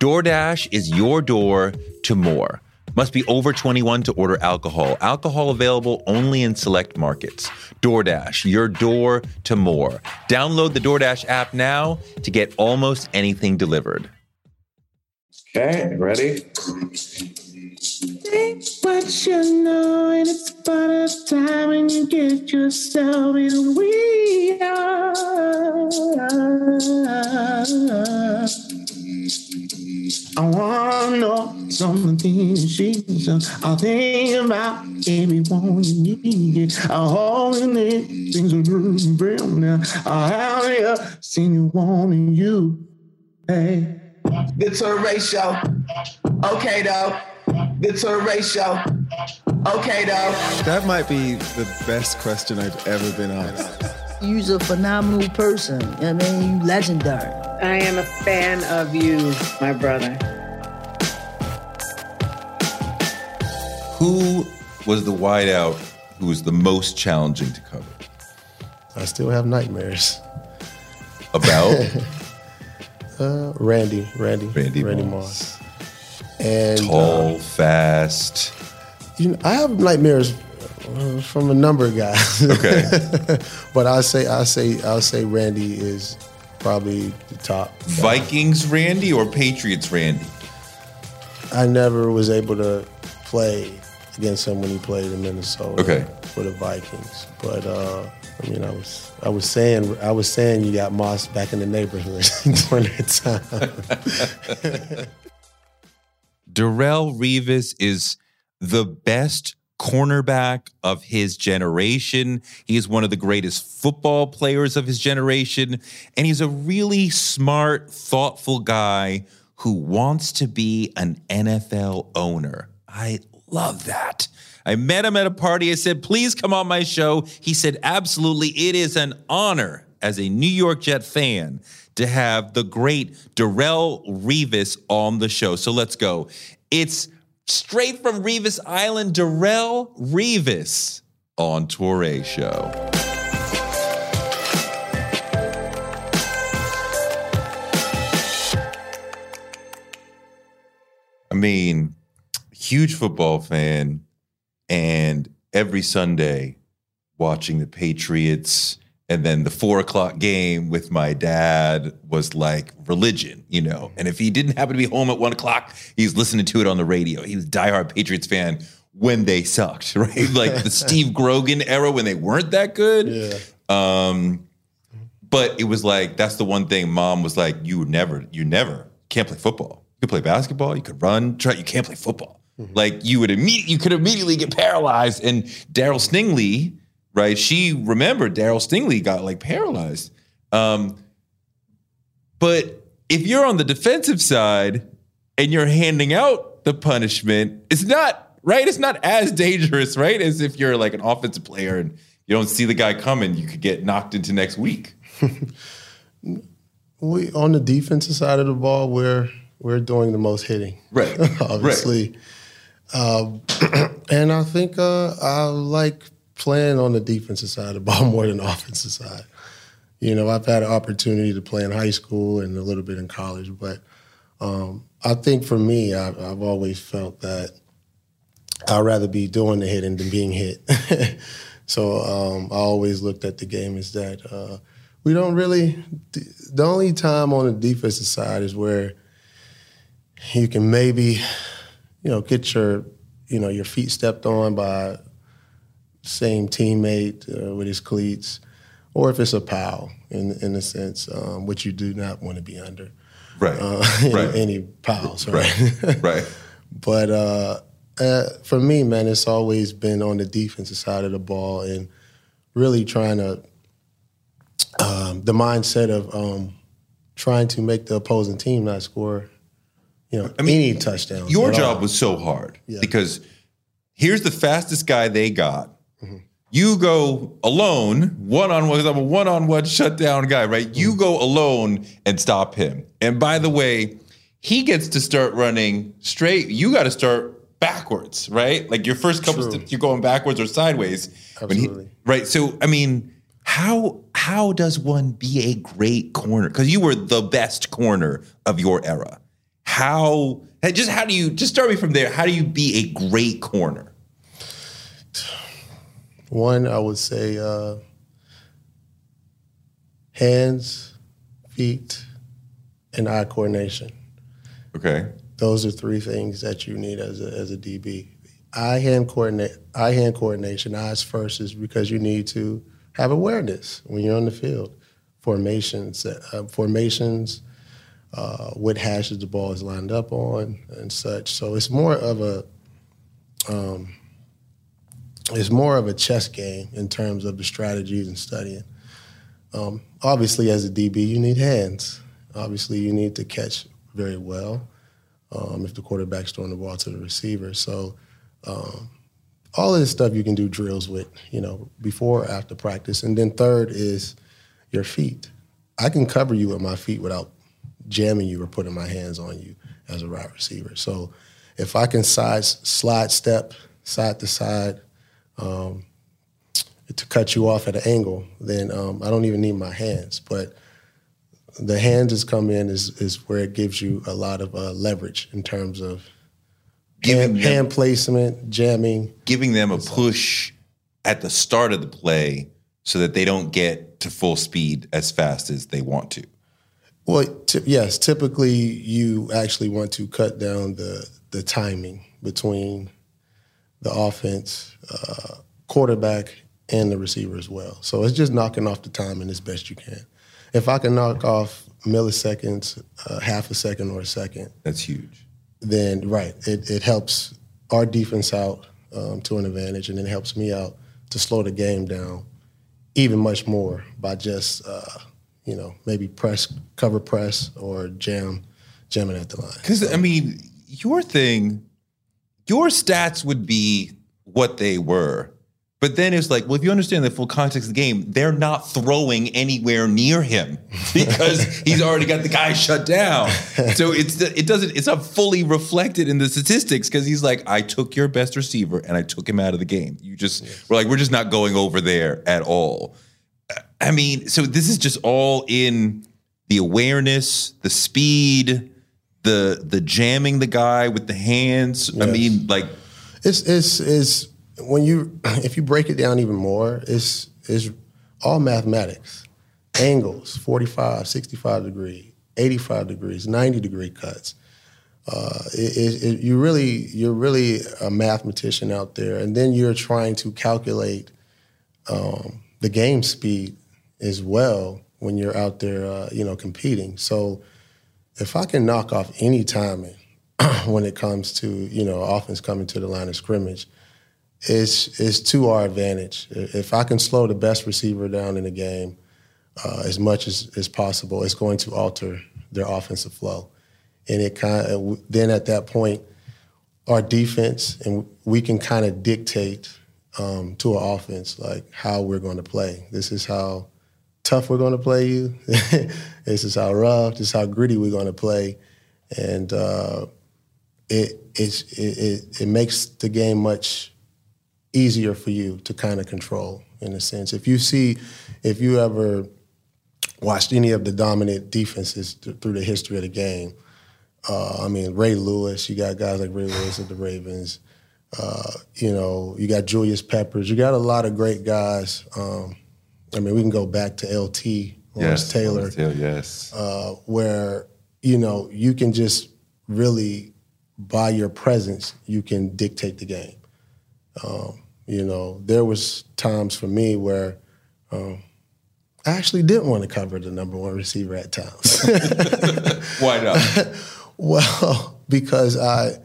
DoorDash is your door to more. Must be over 21 to order alcohol. Alcohol available only in select markets. DoorDash, your door to more. Download the DoorDash app now to get almost anything delivered. Okay, ready? Think what you know, and it's about a time when you get yourself in we are. I wanna know some of the things she says. I think about everyone you need. I hold in it, things are moving real now. I have seen you wanting you. Hey. The tour ratio. Okay, though. The tour ratio. Okay, though. That might be the best question I've ever been asked. You're a phenomenal person. I mean, you legendary. I am a fan of you, my brother. Who was the wideout who was the most challenging to cover? I still have nightmares. About? uh, Randy, Randy, Randy, Randy Moss. Moss. And Tall, uh, fast. You know, I have nightmares uh, from a number of guys. Okay. but I say, I say, I'll say Randy is probably the top. guy. Vikings Randy or Patriots Randy? I never was able to play against him when he played in Minnesota. Okay. For the Vikings, but uh, I mean, I was I was saying I was saying you got Moss back in the neighborhood during that time. Darrelle Revis is the best cornerback of his generation. He is one of the greatest football players of his generation. And he's a really smart, thoughtful guy who wants to be an NFL owner. I love that. I met him at a party. I said, please come on my show. He said, absolutely. It is an honor as a New York Jet fan to have the great Darrelle Revis on the show. So let's go. It's straight from Revis Island, Darrelle Revis on Toure Show. I mean, huge football fan, and every Sunday watching the Patriots and then the four o'clock game with my dad was like religion, you know. And if he didn't happen to be home at one o'clock, he was listening to it on the radio. He was a diehard Patriots fan when they sucked, right? Like the Steve Grogan era when they weren't that good. Yeah. Um, but it was like that's the one thing mom was like, you never, you never can't play football. You could play basketball, you could run, try, you can't play football. Like you would immediately, you could immediately get paralyzed. And Darryl Stingley, right? She remembered Darryl Stingley got like paralyzed. Um, but if you're on the defensive side and you're handing out the punishment, it's not right. It's not as dangerous, right? As if you're like an offensive player and you don't see the guy coming, you could get knocked into next week. we on the defensive side of the ball, we're we're doing the most hitting, Right. obviously. Um, and I think uh, I like playing on the defensive side of the ball more than the offensive side. You know, I've had an opportunity to play in high school and a little bit in college, but um, I think for me, I, I've always felt that I'd rather be doing the hitting than being hit. so um, I always looked at the game as that uh, we don't really. The only time on the defensive side is where you can maybe, you know, get your, you know, your feet stepped on by same teammate uh, with his cleats, or if it's a pal in in a sense, um, which you do not want to be under. Right. Uh, any, Right. any pals, right? Right. right. But uh, uh, for me, man, it's always been on the defensive side of the ball and really trying to um, the mindset of um, trying to make the opposing team not score, you know, I any touchdowns. Your job all. was so hard Yeah. because here's the fastest guy they got. Mm-hmm. You go alone, one on one. Because I'm a one on one shutdown guy, right? You Mm-hmm. go alone and stop him. And by the way, he gets to start running straight. You got to start backwards, right? Like your first couple True. steps, you're going backwards or sideways. When he- Absolutely. right. So, I mean, how how does one be a great corner? Because you were the best corner of your era. How just how do you just start me from there? How do you be a great corner? One, I would say uh, hands, feet, and eye coordination. Okay. Those are three things that you need as a, as a DB. Eye hand coordinate, eye hand coordination. Eyes first is because you need to have awareness when you're on the field. Formations, uh, formations, uh, what hashes the ball is lined up on, and such. So it's more of a um, it's more of a chess game in terms of the strategies and studying. Um, obviously, as a DB, you need hands. Obviously, you need to catch very well um, if the quarterback's throwing the ball to the receiver. So, um, all of this stuff you can do drills with, you know, before or after practice. And then third is your feet. I can cover you with my feet without jamming you or putting my hands on you as a wide receiver. So, if I can side slide step side to side um, to cut you off at an angle, then um, I don't even need my hands. But the hands has come in is is where it gives you a lot of uh, leverage in terms of Giving hand, them- hand placement, jamming. Giving them a push at the start of the play so that they don't get to full speed as fast as they want to. Well, t- yes, typically you actually want to cut down the the timing between the offense, uh, quarterback, and the receiver as well. So it's just knocking off the timing as best you can. If I can knock off milliseconds, uh, half a second or a second, That's huge. then right, it, it helps our defense out um, to an advantage, and it helps me out to slow the game down even much more by just uh, you know maybe press, cover press, or jam, jamming at the line. Because I mean, your thing, your stats would be what they were. But then it's like, well, if you understand the full context of the game, they're not throwing anywhere near him because he's already got the guy shut down. So it's it doesn't it's not fully reflected in the statistics because he's like, I took your best receiver and I took him out of the game. You just we're like, we're just not going over there at all. I mean, so this is just all in the awareness, the speed, the the jamming the guy with the hands. I mean, like It's it's it's when you if you break it down even more, it's it's all mathematics. Angles, 45, 65 degree, 85 degrees, 90 degree cuts. Uh, it, it, it, you really you're really a mathematician out there, and then you're trying to calculate um, the game speed as well when you're out there, uh, you know, competing. So if I can knock off any timing when it comes to you know offense coming to the line of scrimmage, it's it's to our advantage. If I can slow the best receiver down in the game uh, as much as, as possible, it's going to alter their offensive flow, and it kind of then at that point, our defense and we can kind of dictate um, to our offense like how we're going to play. This is how tough we're going to play you. this is how rough. This is how gritty we're going to play, and uh, it, it it it makes the game much easier for you to kind of control in a sense. If you see, if you ever watched any of the dominant defenses th- through the history of the game, uh, I mean Ray Lewis, you got guys like Ray Lewis at the Ravens. Uh, you know, you got Julius Peppers. You got a lot of great guys. Um, I mean, we can go back to LT, Lawrence Taylor Lawrence Taylor, yes. uh, where you know you can just really by your presence you can dictate the game. Um, you know, there was times for me where um, I actually didn't want to cover the number one receiver at times. Why not? well, because I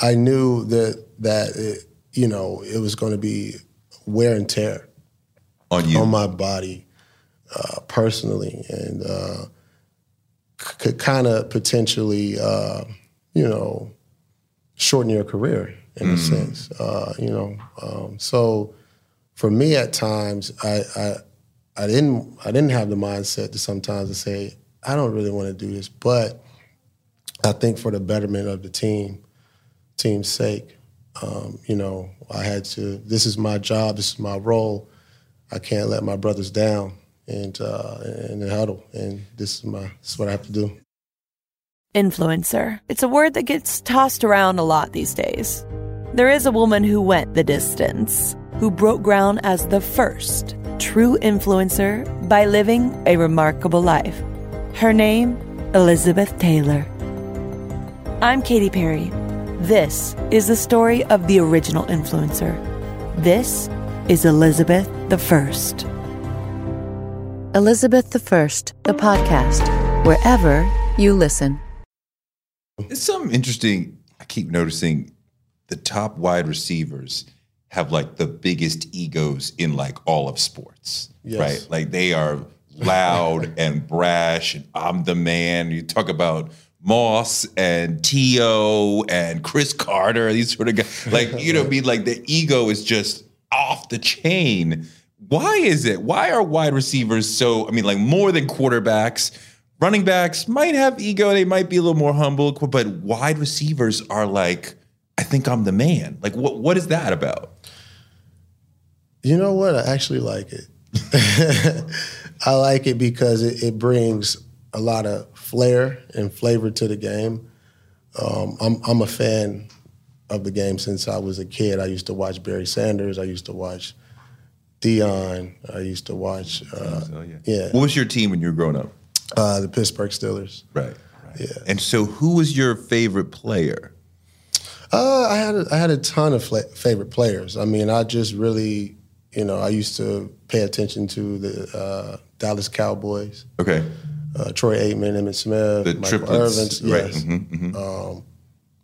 I knew that that it, you know it was going to be wear and tear On you. on my body uh, personally, and uh, could kind of potentially, uh, you know, shorten your career in a sense. Uh, you know, um, so for me, at times, I, I I didn't I didn't have the mindset to sometimes to say I don't really want to do this, but I think for the betterment of the team, team's sake, um, you know, I had to. This is my job. This is my role. I can't let my brothers down and uh, the huddle, and this is my this is what I have to do. Influencer. It's a word that gets tossed around a lot these days. There is a woman who went the distance, who broke ground as the first true influencer by living a remarkable life. Her name, Elizabeth Taylor. I'm Katy Perry. This is the story of the original influencer. This is Elizabeth the First. Elizabeth the First, the podcast, wherever you listen. It's something interesting. I keep noticing the top wide receivers have like the biggest egos in like all of sports, Yes. right? Like they are loud and brash, and I'm the man. You talk about Moss and T.O. and Cris Carter, these sort of guys. Like, you know, what I mean, like the ego is just off the chain. Why is it? Why are wide receivers so, I mean, like more than quarterbacks? Running backs might have ego, they might be a little more humble, but wide receivers are like, I think I'm the man. Like, what what is that about? You know what? I actually like it. I like it because it, it brings a lot of flair and flavor to the game. Um, I'm I'm a fan of the game since I was a kid. I used to watch Barry Sanders. I used to watch Deion. I used to watch. Uh, yeah, What was your team when you were growing up? uh, the Pittsburgh Steelers. Right. right. Yeah. And so, who was your favorite player? Uh, I had a, I had a ton of fla- favorite players. I mean, I just really, you know, I used to pay attention to the uh, Dallas Cowboys. Okay. Uh, Troy Aikman, Emmitt Smith, The Michael triplets, Irvin, right. yes. Mhm, mhm. Um,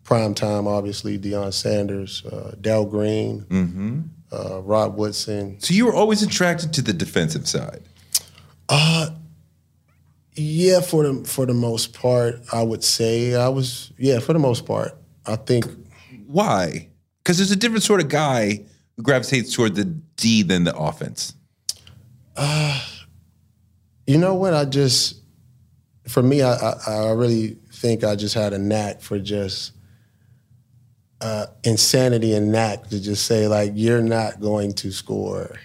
prime time, obviously, Deion Sanders, uh, Darrell Green, Mm-hmm. Uh, Rod Woodson. So you were always attracted to the defensive side. Uh, yeah, for the for the most part, I would say I was. Yeah, for the most part, I think. Why? Because there's a different sort of guy who gravitates toward the D than the offense. Uh, you know what? I just, for me, I, I, I really think I just had a knack for just uh, insanity and knack to just say like, you're not going to score,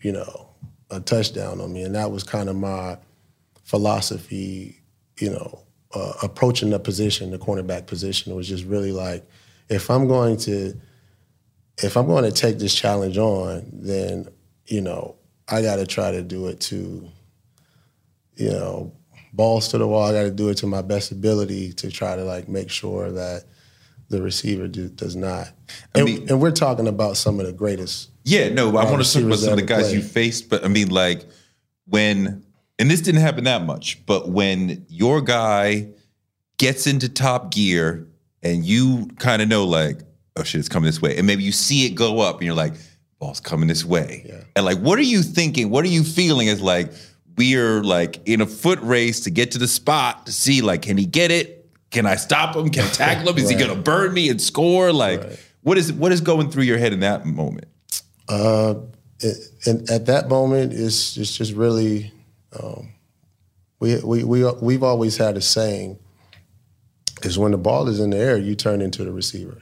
you know, a touchdown on me, and that was kind of my philosophy. You know, uh, approaching the position, the cornerback position, it was just really like, if I'm going to, if I'm going to take this challenge on, then you know, I got to try to do it to, you know, balls to the wall. I got to do it to my best ability to try to like make sure that the receiver do, does not. And, and we're talking about some of the greatest. Yeah, no, I want to talk about some of the guys you faced, but I mean, like when, and this didn't happen that much, but when your guy gets into top gear and you kind of know, like, oh shit, it's coming this way, and maybe you see it go up, and you're like, ball's coming this way, yeah. and like, what are you thinking? What are you feeling? As like we're like in a foot race to get to the spot to see, like, can he get it? Can I stop him? Can I tackle him? Is he gonna burn me and score? Like, what is what is going through your head in that moment? Uh, it, and at that moment, it's it's just really, um, we we we we've always had a saying. Is when the ball is in the air, you turn into the receiver,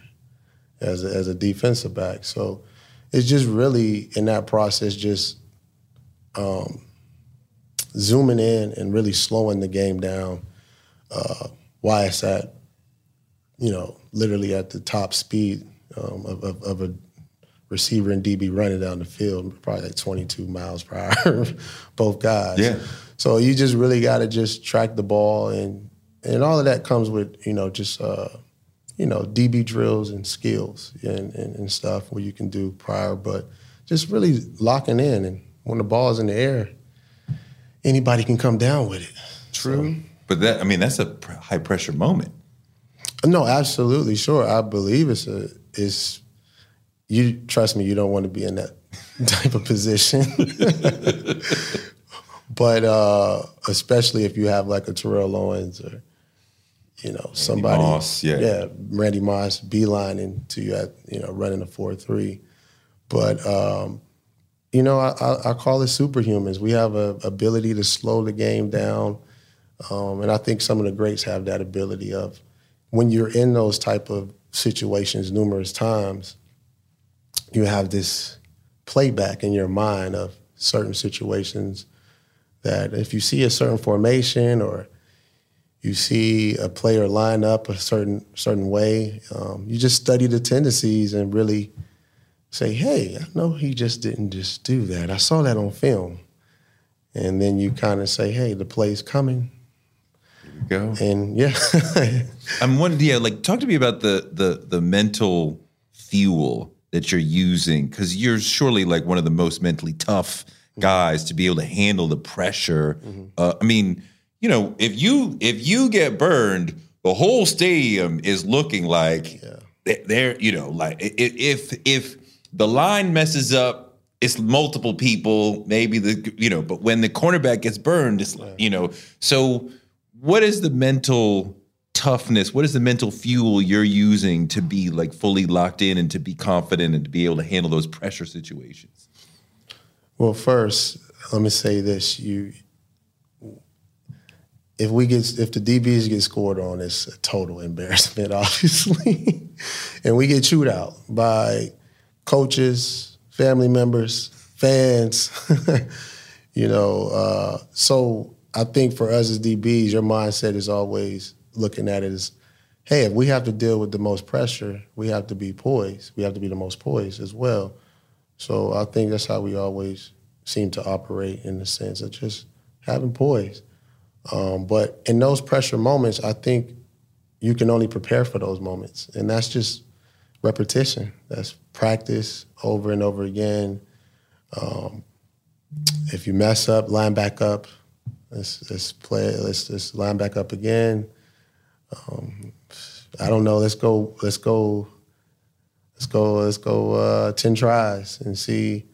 as a, as a defensive back. So, it's just really in that process, just um, zooming in and really slowing the game down. Uh, why it's at, you know, literally at the top speed um, of, of, of a receiver and DB running down the field, probably like 22 miles per hour, both guys. Yeah. So you just really got to just track the ball, and and all of that comes with you know just uh, you know DB drills and skills and, and and stuff where you can do prior, but just really locking in, and when the ball's in the air, anybody can come down with it. True. But that, I mean, that's a pr- high pressure moment. No, absolutely, sure. I believe it's a it's you trust me, you don't want to be in that type of position. but uh, especially if you have like a Terrell Owens or you know somebody, Moss, yeah. yeah, Randy Moss beelining to you at you know running a four three, but um, you know I, I, I call it superhumans. We have a ability to slow the game down, um, and I think some of the greats have that ability of when you're in those type of situations numerous times, you have this playback in your mind of certain situations that if you see a certain formation or you see a player line up a certain certain way, um, you just study the tendencies and really say, "Hey, I know he just didn't just do that. I saw that on film." And then you kind of say, "Hey, the play's coming." Go. And yeah, I'm wondering, yeah, like talk to me about the the the mental fuel that you're using because you're surely like one of the most mentally tough guys to be able to handle the pressure. Uh, I mean, you know, if you if you get burned, the whole stadium is looking like they- they're you know like if if the line messes up. It's multiple people, maybe the you know, but when the cornerback gets burned, it's like, you know. So, what is the mental toughness? What is the mental fuel you're using to be like fully locked in and to be confident and to be able to handle those pressure situations? Well, first, let me say this: you, if we get if the DBs get scored on, it's a total embarrassment, obviously, and we get chewed out by coaches, family members, fans. you know, uh, so I think for us as DBs, your mindset is always looking at it as, hey, if we have to deal with the most pressure, we have to be poised. We have to be the most poised as well. So I think that's how we always seem to operate in the sense of just having poise. Um, but in those pressure moments, I think you can only prepare for those moments, and that's just repetition. That's practice over and over again. Um, if you mess up, line back up. Let's, let's play. Let's let's line back up again. Um, I don't know. Let's go. Let's go. Let's go. Let's go. Uh, Ten tries and see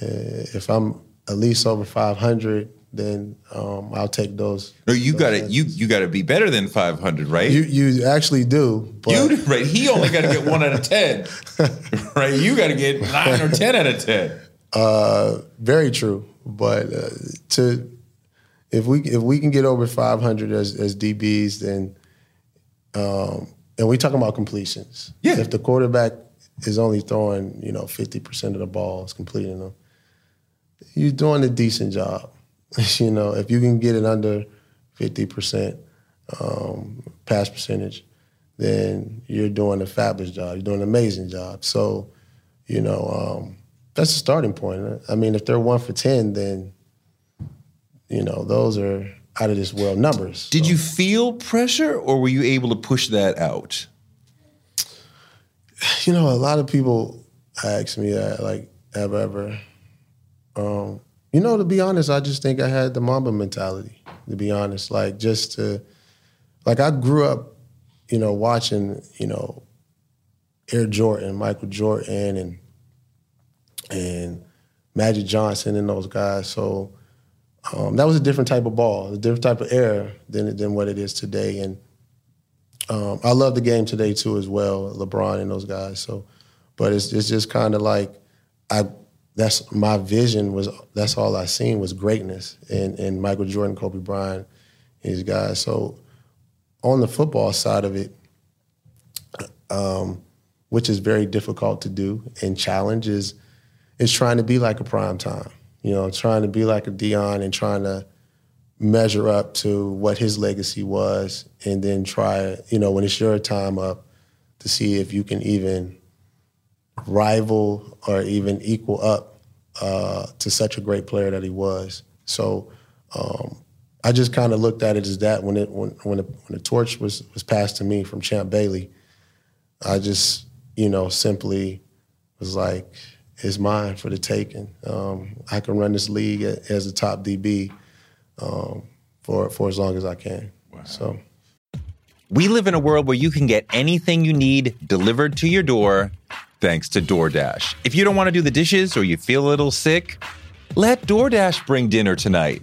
uh, if I'm at least over 500. Then um, I'll take those. No, you got to you you got to be better than 500, right? You you actually do. But You right? He only got to get one out of ten, right? You got to get nine or ten out of ten. Uh, very true. But uh, to if we if we can get over 500 as as DBs, then um, and we talking about completions. Yeah. If the quarterback is only throwing you know 50 percent of the balls, completing them, you're doing a decent job. you know, if you can get it under 50 percent um, pass percentage, then you're doing a fabulous job. You're doing an amazing job. So, you know, um, that's a starting point. I mean, if they're one for 10, then, you know, those are out of this world numbers. Did you feel pressure, or were you able to push that out? You know, a lot of people ask me that, like, have I ever. Um, you know, to be honest, I just think I had the Mamba mentality, to be honest. Like, just to, like, I grew up, you know, watching, you know, Air Jordan, Michael Jordan, and and Magic Johnson and those guys. So um, that was a different type of ball, a different type of air than than what it is today. And um, I love the game today too, as well, LeBron and those guys. So, but it's it's just kind of like I. That's my vision was. That's all I seen was greatness, and and Michael Jordan, Kobe Bryant, these guys. So, on the football side of it, um, which is very difficult to do and challenge is is trying to be like a prime time. You know, trying to be like a Deion and trying to measure up to what his legacy was, and then try, you know, when it's your time up, to see if you can even rival or even equal up uh, to such a great player that he was. So um, I just kind of looked at it as that when it when when the, when the torch was was passed to me from Champ Bailey, I just you know simply was like, it's mine for the taking. Um, I can run this league as a top DB um, for for as long as I can. So. We live in a world where you can get anything you need delivered to your door thanks to DoorDash. If you don't want to do the dishes or you feel a little sick, Let DoorDash bring dinner tonight.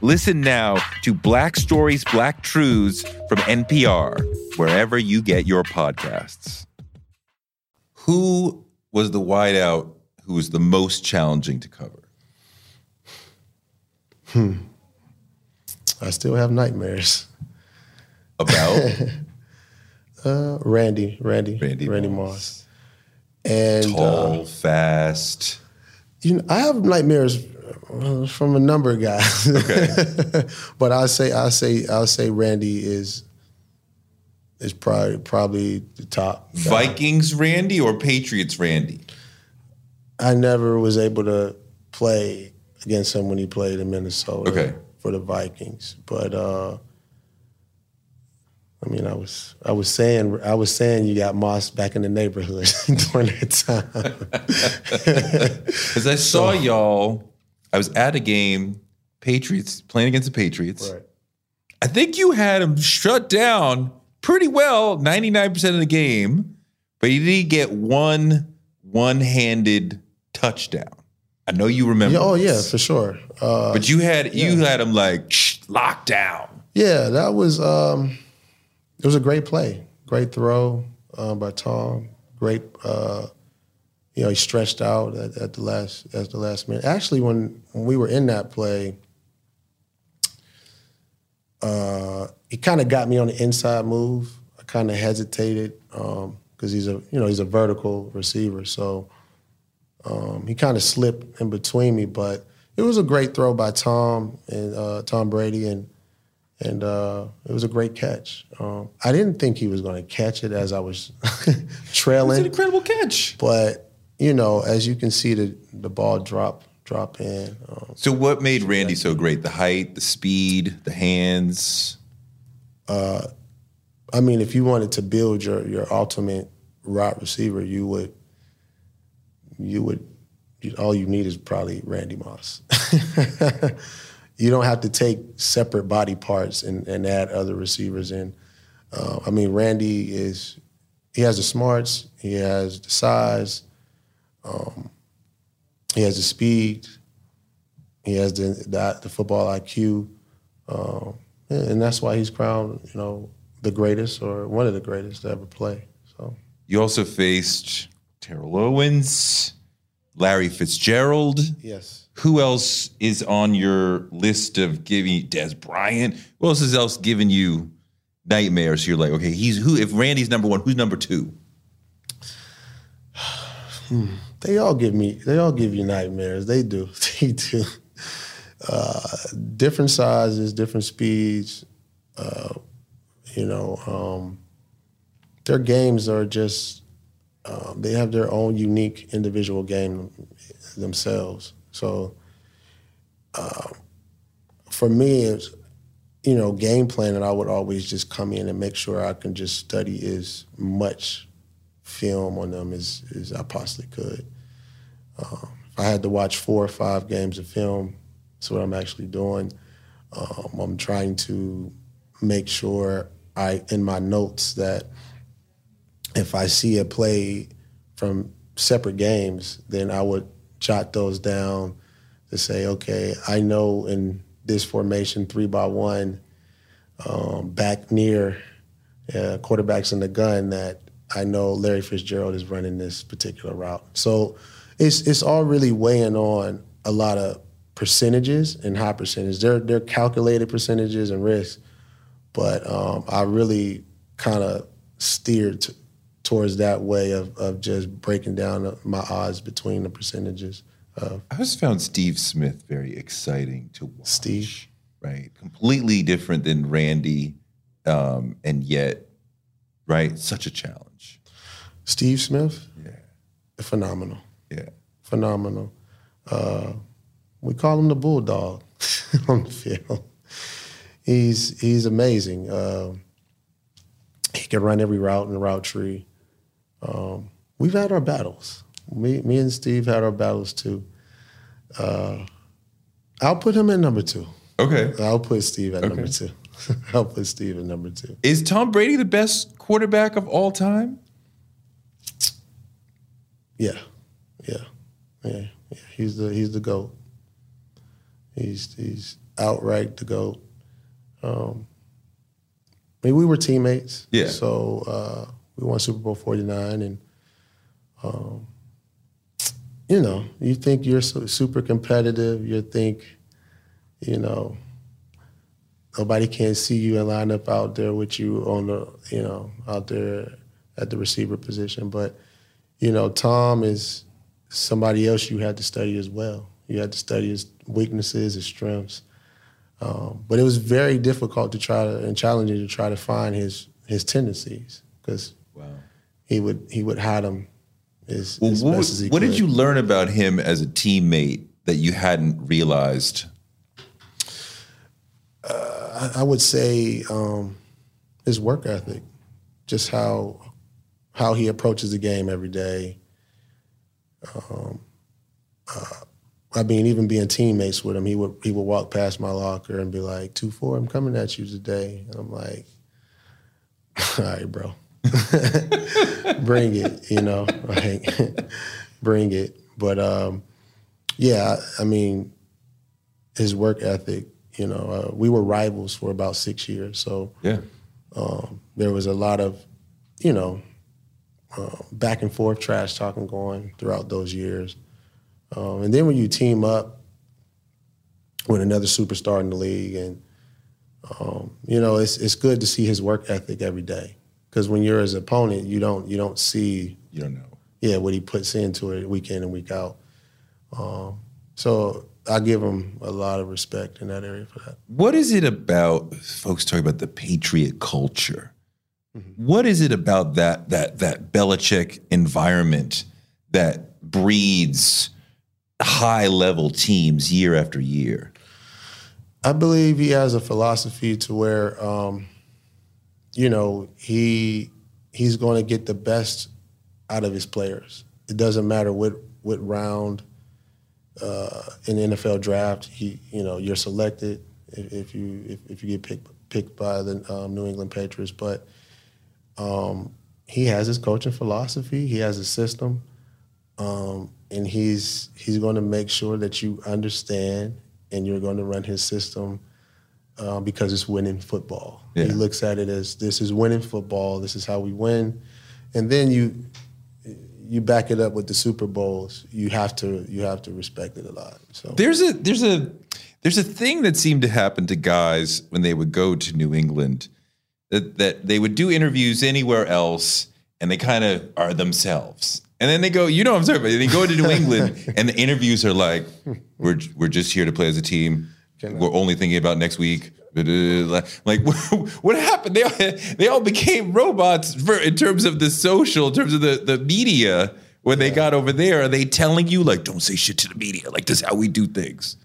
Listen now to Black Stories, Black Truths from NPR, wherever you get your podcasts. Who was the wideout who was the most challenging to cover? Hmm. I still have nightmares. About? uh, Randy, Randy, Randy, Randy Moss. And Tall, uh, fast. You know, I have nightmares from a number of guys. Okay. but I say, I say, I'll say Randy is is probably probably the top. guy. Vikings Randy or Patriots Randy? I never was able to play against him when he played in Minnesota Okay. for the Vikings. But uh, I mean, I was I was saying I was saying you got Moss back in the neighborhood during that time. Because I saw y'all, I was at a game, Patriots, playing against the Patriots. Right. I think you had him shut down pretty well 99% of the game, but he did get one one handed touchdown. I know you remember. Yeah, oh yeah, for sure. Uh, But you had you had him like shh, locked down. Yeah, that was um, it was a great play, great throw um, by Tom. Great, uh, you know, he stretched out at, at the last at the last minute. Actually, when when we were in that play, uh, he kind of got me on the inside move. I kind of hesitated because he's a you know he's a vertical receiver, so um, he kind of slipped in between me. But it was a great throw by Tom and uh, Tom Brady, and and uh, it was a great catch. Um, I didn't think he was going to catch it as I was trailing It was an incredible catch. but you know, as you can see, the the ball drop drop in. Um, So what made Randy so great? The height, the speed, the hands. uh, I mean, if you wanted to build your your ultimate wide receiver, you would you would you, all you need is probably Randy Moss. you don't have to take separate body parts and, and add other receivers in. Uh, I mean, Randy is he has the smarts, he has the size, um, he has the speed, he has the the, the football IQ, um, and that's why he's crowned, you know, the greatest or one of the greatest to ever play. So You also faced Terrell Owens, Larry Fitzgerald. yes, who else is on your list of giving Dez Bryant? Who else is else giving you nightmares? You're like, okay, he's who? If Randy's number one, who's number two? They all give me. They all give you nightmares. They do. They do. Uh, different sizes, different speeds. Uh, you know, um, their games are just. Um, they have their own unique individual game themselves. So, um, for me, it's you know game planning. I would always just come in and make sure I can just study as much film on them as, as I possibly could. Um, if I had to watch four or five games of film, that's what I'm actually doing. Um, I'm trying to make sure I, in my notes, that if I see a play from separate games, then I would jot those down to say, okay, I know in this formation, three by one, um, back near uh, quarterbacks in the gun, that I know Larry Fitzgerald is running this particular route. So it's it's all really weighing on a lot of percentages and high percentages. They're they're calculated percentages and risks, but um, I really kind of steered t- towards that way of of just breaking down my odds between the percentages. Of I just found Steve Smith very exciting to watch. Steve, right? Completely different than Randy, um, and yet, right? Such a challenge. Steve Smith, Yeah, phenomenal, yeah. phenomenal. Uh, we call him the bulldog on the field. He's he's amazing. Uh, he can run every route in the route tree. Um, we've had our battles. Me, me and Steve had our battles too. Uh, I'll put him in number two. Okay. I'll put Steve at number two. I'll put Steve at number two. Is Tom Brady the best quarterback of all time? Yeah, yeah, yeah. yeah. He's the he's the goat. He's he's outright the goat. Um, I mean, we were teammates. Yeah. So uh, we won Super Bowl forty nine, and um, you know, you think you're so, super competitive. You think, you know, nobody can see you and line up out there with you on the, you know, out there at the receiver position, but you know, Tom is somebody else you had to study as well. You had to study his weaknesses, his strengths. Um, but it was very difficult to try to and challenging to try to find his his tendencies because Wow. he would he would hide them as, Well, as what, best as he what could. did you learn about him as a teammate that you hadn't realized? I, I would say um, his work ethic, just how how he approaches the game every day. Um, uh, I mean, even being teammates with him, he would he would walk past my locker and be like, "Two four, I'm coming at you today." And I'm like, "All right, bro, bring it," you know, like, bring it. But um, yeah, I I mean, his work ethic. You know, uh, we were rivals for about six years, so Yeah. um, there was a lot of, you know, uh, back and forth trash talking going throughout those years. Um, and then when you team up with another superstar in the league, and um, you know, it's it's good to see his work ethic every day. Because when you're his opponent, you don't you don't see You don't know. yeah what he puts into it week in and week out. Um, so I give him a lot of respect in that area for that. What is it about folks talk about the patriot culture? What is it about that that that Belichick environment that breeds high level teams year after year? I believe he has a philosophy to where, um, you know, he he's going to get the best out of his players. It doesn't matter what what round uh, in the NFL draft he you know you're selected if, if you if, if you get picked picked by the um, New England Patriots, but um, he has his coaching philosophy. He has a system, um, and he's he's going to make sure that you understand, and you're going to run his system uh, because it's winning football. He looks at it as this is winning football. This is how we win, and then you you back it up with the Super Bowls, you have to you have to respect it a lot. So There's a there's a there's a thing that seemed to happen to guys when they would go to New England that that they would do interviews anywhere else and they kind of are themselves. And then they go, you know what I'm talking but They go to New England and the interviews are like, we're we're just here to play as a team. We're only thinking about next week. Like what happened? They all, they all became robots for, in terms of the social, in terms of the, the media. When they got over there, are they telling you like, don't say shit to the media? Like this is how we do things.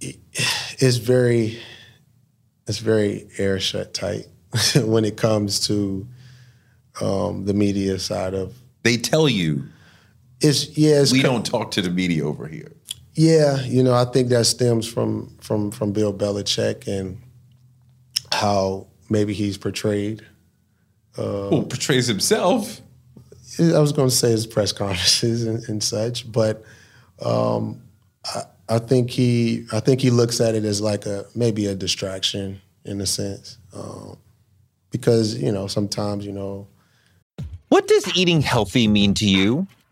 it's very it's very air shut tight when it comes to um, the media side of They tell you it's yeah it's we co- don't talk to the media over here. Yeah, you know, I think that stems from from from Bill Belichick and how maybe he's portrayed. Uh, Well, portrays himself. I was going to say his press conferences and, and such, but um, I, I think he I think he looks at it as like a maybe a distraction in a sense, um, because you know sometimes you know What does eating healthy mean to you?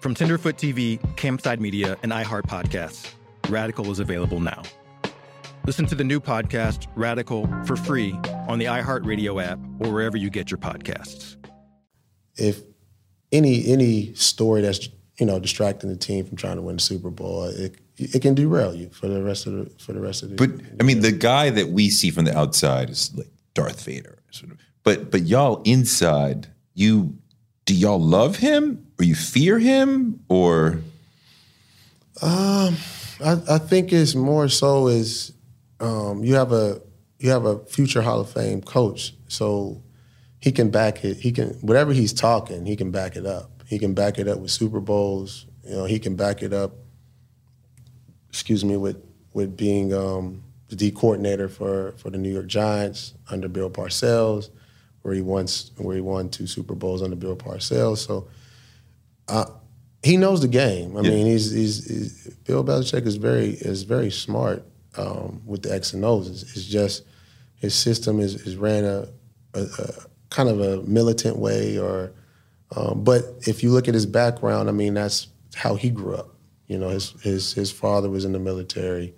From Tenderfoot TV, Campside Media, and iHeart Podcasts, Radical is available now. Listen to the new podcast, Radical, for free on the iHeartRadio app or wherever you get your podcasts. if any any story that's you know distracting the team from trying to win the Super Bowl, it it can derail you for the rest of the for the rest of the. But I mean, the guy that we see from the outside is like Darth Vader, sort of. But but y'all inside, you do y'all love him or you fear him or Um, I, I think it's more so is um, you have a you have a future Hall of Fame coach, so he can back it. He can whatever he's talking, he can back it up. He can back it up with Super Bowls. You know, he can back it up. Excuse me, with with being um, the D coordinator for for the New York Giants under Bill Parcells, where he once where he won two Super Bowls under Bill Parcells. So. Uh, he knows the game. I Yeah. mean, he's, he's, he's Bill Belichick is very is very smart um, with the X and O's. It's, it's just his system is, is ran a, a, a kind of a militant way, or um, but if you look at his background, I mean, that's how he grew up. You know, his his his father was in the military,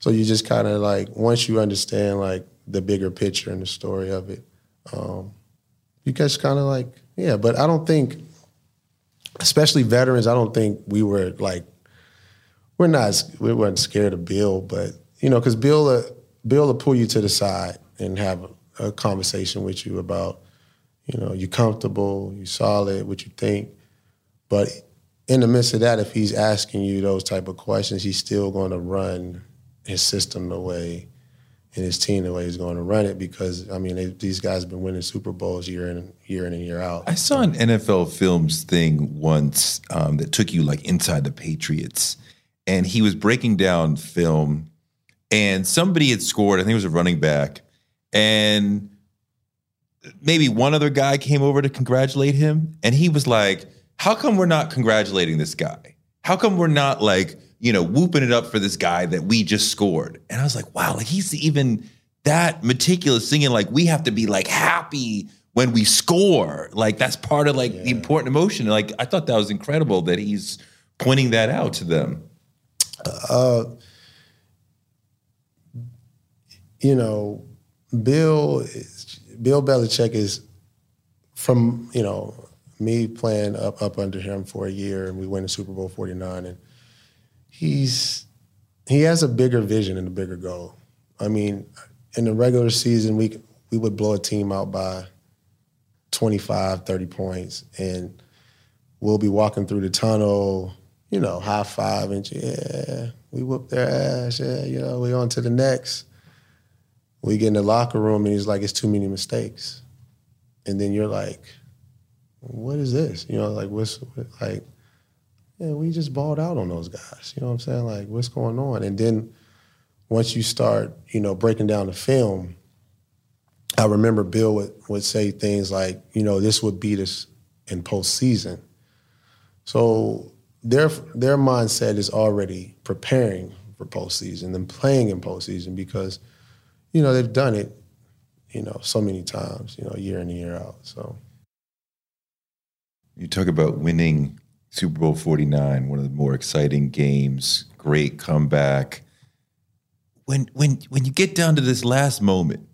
so you just kind of like once you understand like the bigger picture and the story of it, um, you just kind of like yeah. But I don't think especially veterans, I don't think we were like we're not we weren't scared of Bill, but you know, because Bill uh, Bill will pull you to the side and have a, a conversation with you about you know you're comfortable, you solid, what you think, but in the midst of that, if he's asking you those type of questions, he's still going to run his system the way and his team the way he's going to run it because I mean they, these guys have been winning Super Bowls year in year in and year out. I saw an NFL Films thing once um, that took you like inside the Patriots, and he was breaking down film, and somebody had scored. I think it was a running back, and maybe one other guy came over to congratulate him, and he was like, "How come we're not congratulating this guy? How come we're not like, you know, whooping it up for this guy that we just scored? And I was like, wow, like he's even that meticulous singing, like we have to be like happy when we score. Like that's part of like the important emotion. Like I thought that was incredible that he's pointing that out to them. Uh, you know, Bill is, Bill Belichick is from you know me playing up up under him for a year, and we win the Super Bowl forty nine, and he's he has a bigger vision and a bigger goal. I mean, in the regular season, we we would blow a team out by 25, 30 points, and we'll be walking through the tunnel, you know, high five and yeah, we whoop their ass, yeah, you know, we on to the next. We get in the locker room and he's like, it's too many mistakes. And then you're like, what is this? You know, like what's like, yeah, we just balled out on those guys. You know what I'm saying? Like, what's going on? And then once you start, you know, breaking down the film, I remember Bill would, would say things like, you know, this would beat us in postseason. So their their mindset is already preparing for postseason and playing in postseason because, you know, they've done it, you know, so many times, you know, year in and year out. So You talk about winning Super Bowl 49, one of the more exciting games, great comeback. When when when you get down to this last moment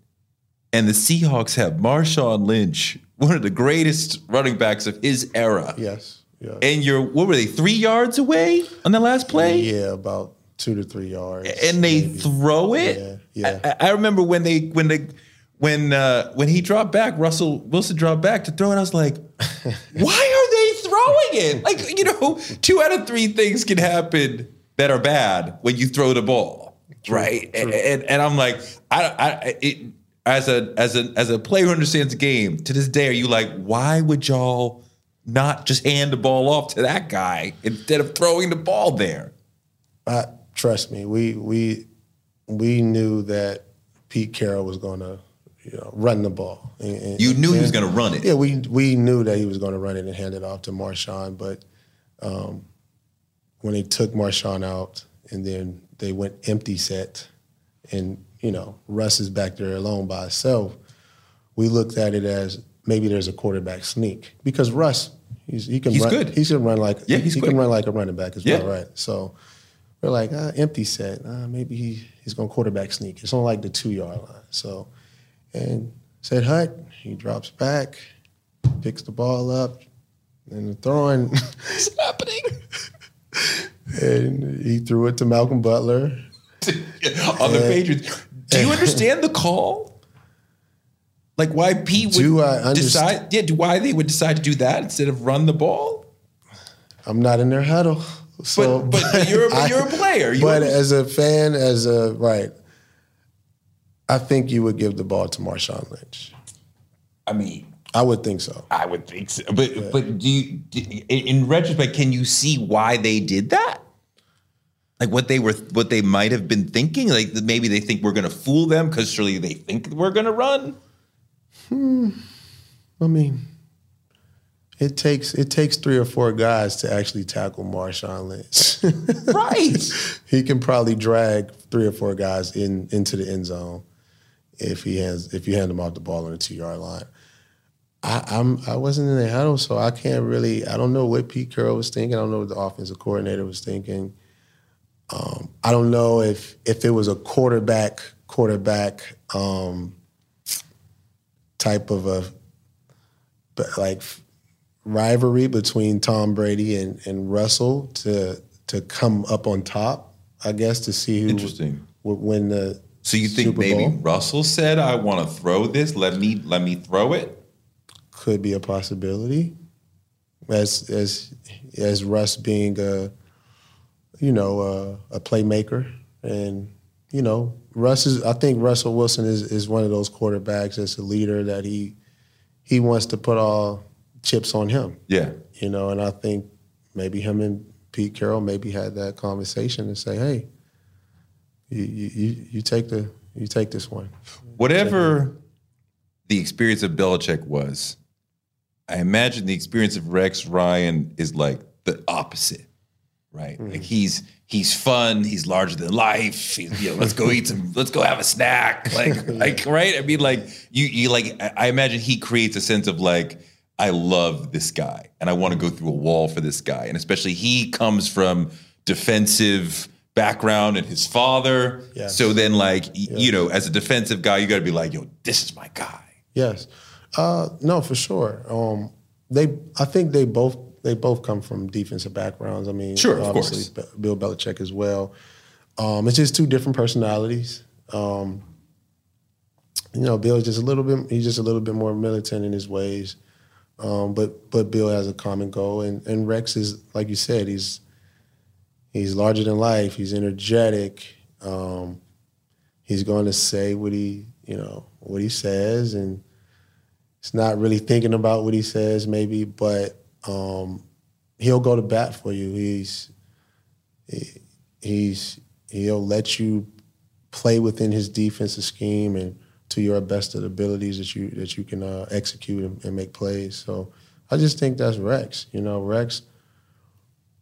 and the Seahawks have Marshawn Lynch, one of the greatest running backs of his era. Yes. Yeah. And you're what were they, three yards away on the last play? Yeah, about two to three yards. And they throw it. Yeah, I, I remember when they when they when uh, when he dropped back, Russell Wilson dropped back to throw it. I was like, why throwing it? Like you know, two out of three things can happen that are bad when you throw the ball, right? And, and and I'm like, I, I it, as a as a as a player who understands the game to this day, are you like, why would y'all not just hand the ball off to that guy instead of throwing the ball there? I, trust me, we we we knew that Pete Carroll was going to you know, run the ball. And- and- You knew he was gonna run it. Yeah, we we knew that he was going to run it and hand it off to Marshawn. But um, when they took Marshawn out and then they went empty set, and you know Russ is back there alone by himself, we looked at it as maybe there's a quarterback sneak because Russ. He's, he can He's run. good. He can run like Yeah, he, he's he quick. can run like a running back as Yeah. well, right? So we're like, ah, empty set. Uh, maybe he, he's going to quarterback sneak. It's on like the two yard line. So, and said Hut, he drops back, picks the ball up, and the throwing. What's happening? and he threw it to Malcolm Butler. on the Patriots. Do you understand the call? Like why Pete would Do I decide? Yeah, do why they would decide to do that instead of run the ball? I'm not in their huddle. So, but, but you're but you're a player. You but as a fan, as a right, I think you would give the ball to Marshawn Lynch. I mean, I would think so. I would think so. But but do you do, in, in retrospect can you see why they did that? Like what they were what they might have been thinking? Like maybe they think we're going to fool them because surely they think we're going to run. Hmm. I mean, it takes it takes three or four guys to actually tackle Marshawn Lynch. right. he can probably drag three or four guys in into the end zone if he has if you hand him off the ball on the two yard line. I, I'm I wasn't in the huddle, so I can't really. I don't know what Pete Carroll was thinking. I don't know what the offensive coordinator was thinking. Um, I don't know if if it was a quarterback quarterback um, type of a but like rivalry between Tom Brady and, and Russell to to come up on top. I guess to see who Interesting. would win the. So you think Super maybe Bowl. Russell said, "I want to throw this. Let me let me throw it." could be a possibility. As as as Russ being a you know a, a playmaker, and you know Russ is. I think Russell Wilson is is one of those quarterbacks that's a leader that he he wants to put all chips on him. Yeah. You know, and I think maybe him and Pete Carroll maybe had that conversation and say, hey, you you you, you take the you take this one. Whatever the experience of Belichick was, I imagine the experience of Rex Ryan is like the opposite. right? Mm. Like he's he's fun, he's larger than life. He's, you know, let's go eat some, let's go have a snack, like like right. I mean, like you you like I imagine he creates a sense of like I love this guy and I want to go through a wall for this guy, and especially he comes from defensive background and his father. Yes. So then, like y- you know, as a defensive guy, you got to be like, yo, this is my guy. Yes. Uh, no, for sure. Um, they, I think they both they both come from defensive backgrounds. I mean, Sure, of obviously Be- Bill Belichick as well. Um, it's just two different personalities. Um, you know, Bill's just a little bit. He's just a little bit more militant in his ways. Um, but but Bill has a common goal, and and Rex is like you said, he's he's larger than life. He's energetic. Um, he's going to say what he you know what he says, and he's not really thinking about what he says, maybe, but um, he'll go to bat for you. He's he- he's he'll let you play within his defensive scheme and to your best of abilities that you that you can uh, execute and, and make plays. So I just think that's Rex. You know, Rex.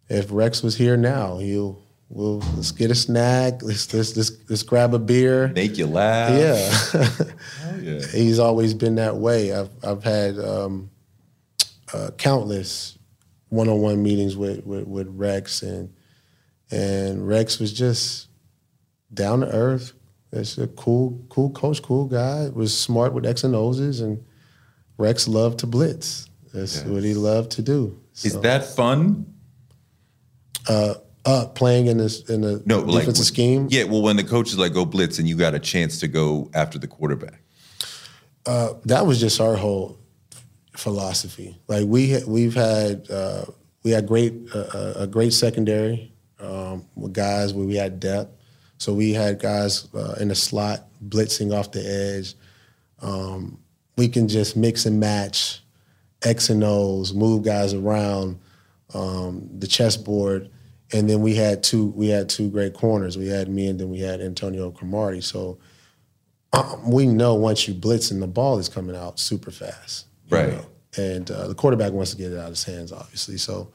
If Rex was here now, he'll we'll let's get a snack. Let's let's let's, let's grab a beer. Make you laugh. Yeah. yeah. He's always been that way. I've I've had um, uh, countless one-on-one meetings with, with with Rex, and and Rex was just down to earth. It's a cool cool coach, cool guy. Was smart with X and O's, and Rex loved to blitz. That's what he loved to do. Is that fun? Uh, uh, playing in this in the No, like defensive when- scheme? Yeah, well, when the coach is like, "Go blitz," and you got a chance to go after the quarterback. Uh, that was just our whole philosophy. Like we ha- we've had uh, we had great uh, a great secondary um, with guys where we had depth. So we had guys uh, in the slot blitzing off the edge. Um, we can just mix and match X and O's, move guys around um, the chessboard, and then we had two we had two great corners. We had me and then we had Antonio Cromartie. So um, we know once you blitz and the ball is coming out super fast. Right. know. And uh, the quarterback wants to get it out of his hands, obviously. So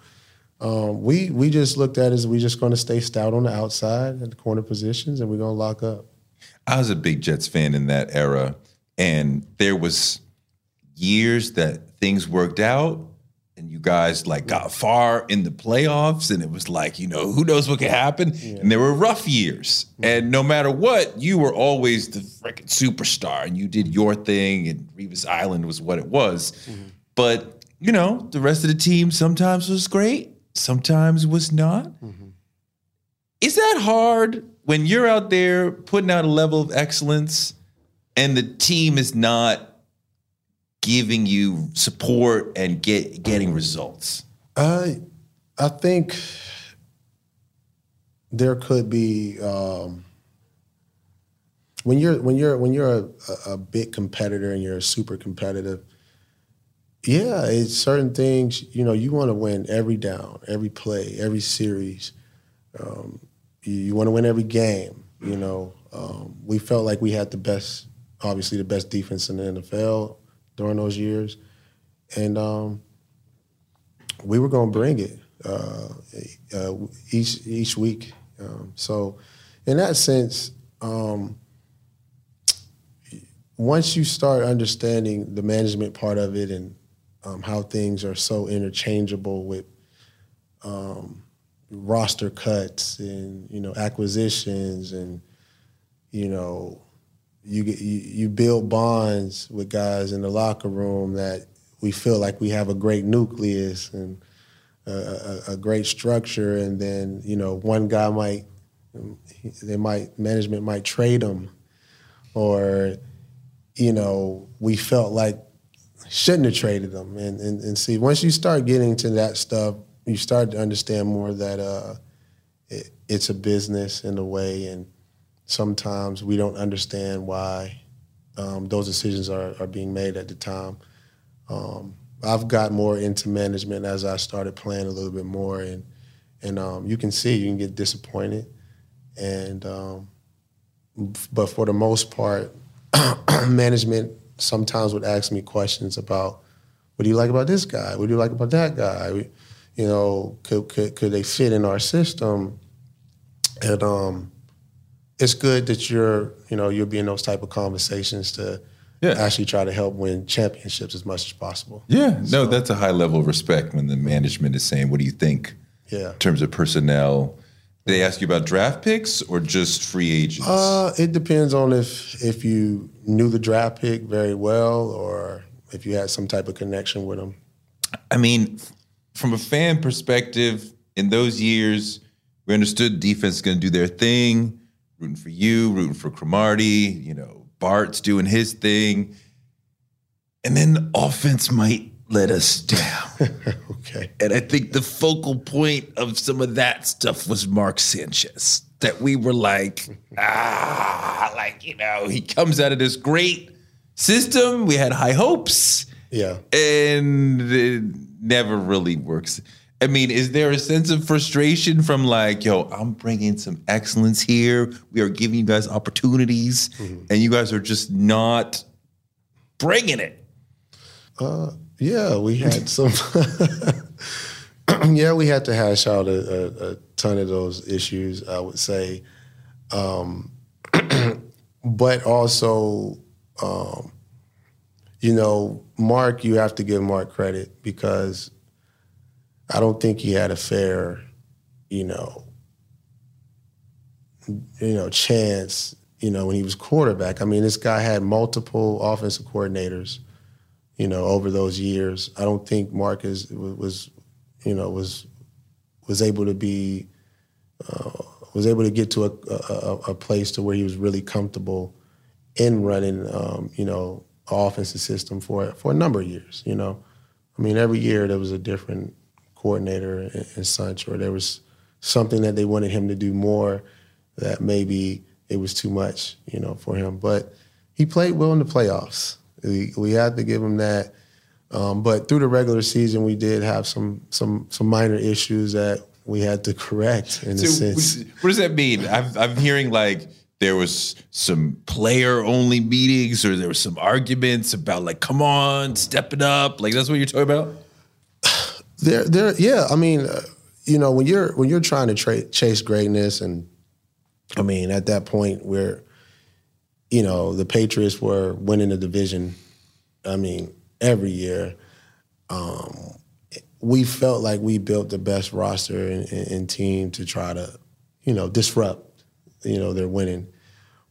um, we we just looked at it as we just going to stay stout on the outside at the corner positions, and we're going to lock up. I was a big Jets fan in that era, and there was years that things worked out, guys like got far in the playoffs, and it was like, you know, who knows what could happen. And there were rough years, and no matter what, you were always the freaking superstar, and you did your thing, and Revis Island was what it was. Mm-hmm. But you know, the rest of the team sometimes was great, sometimes was not. Mm-hmm. Is that hard when you're out there putting out a level of excellence and the team is not giving you support and get getting results? I I think there could be um, when you're when you're when you're a, a, a big competitor and you're super competitive. Yeah, it's certain things. You know, you want to win every down, every play, every series. Um, you, you want to win every game. You know, um, we felt like we had the best, obviously the best defense in the NFL during those years, and um, we were going to bring it uh, uh, each each week. Um, so, in that sense, um, once you start understanding the management part of it and um, how things are so interchangeable with um, roster cuts and you know acquisitions and you know you get you, you build bonds with guys in the locker room that we feel like we have a great nucleus and a, a, a great structure. And then you know one guy might they might management might trade him. Or you know we felt like shouldn't have traded them and, and and see once you start getting to that stuff you start to understand more that uh it, it's a business in a way. And sometimes we don't understand why um, those decisions are, are being made at the time. Um, I've got more into management as I started playing a little bit more, and and um, you can see you can get disappointed, and um, but for the most part, management sometimes would ask me questions about what do you like about this guy, what do you like about that guy, you know, could could, could they fit in our system? And um, it's good that you're, you know, you'll be in those type of conversations to yeah. actually try to help win championships as much as possible. Yeah, no, that's a high level of respect when the management is saying, "What do you think?" Yeah. in terms of personnel. They ask you about draft picks or just free agents? Uh, it depends on if if you knew the draft pick very well or if you had some type of connection with them. I mean, from a fan perspective, in those years, we understood defense is going to do their thing, rooting for you, rooting for Cromartie, you know, Bart's doing his thing. And then offense might let us down. okay. And I think the focal point of some of that stuff was Mark Sanchez. That we were like, ah, like, you know, he comes out of this great system. We had high hopes. Yeah. And it never really works. I mean, is there a sense of frustration from like, yo, I'm bringing some excellence here. We are giving you guys opportunities, and you guys are just not bringing it. Uh, yeah, we had some. yeah, we had to hash out a, a, a ton of those issues. I would say, um, but also, um, you know, Mark. You have to give Mark credit because I don't think he had a fair, you know, you know, chance. You know, when he was quarterback. I mean, this guy had multiple offensive coordinators you know, over those years. I don't think Marcus was, you know, was was able to be uh, was able to get to a, a, a place to where he was really comfortable in running, um, you know, offensive system for for a number of years. You know, I mean, every year there was a different coordinator and, such, or there was something that they wanted him to do more that maybe it was too much, you know, for him. But he played well in the playoffs. We, we had to give him that. Um, but through the regular season, we did have some some some minor issues that we had to correct in a sense. what what does that mean? I'm, I'm hearing like there was some player only meetings or there was some arguments about like, come on, step it up. Like that's what you're talking about? There, there, yeah. I mean, uh, you know, when you're when you're trying to tra- chase greatness, and I mean, at that point, where you know the Patriots were winning the division. I mean, every year, um, we felt like we built the best roster and, and, and team to try to, you know, disrupt, you know, their winning.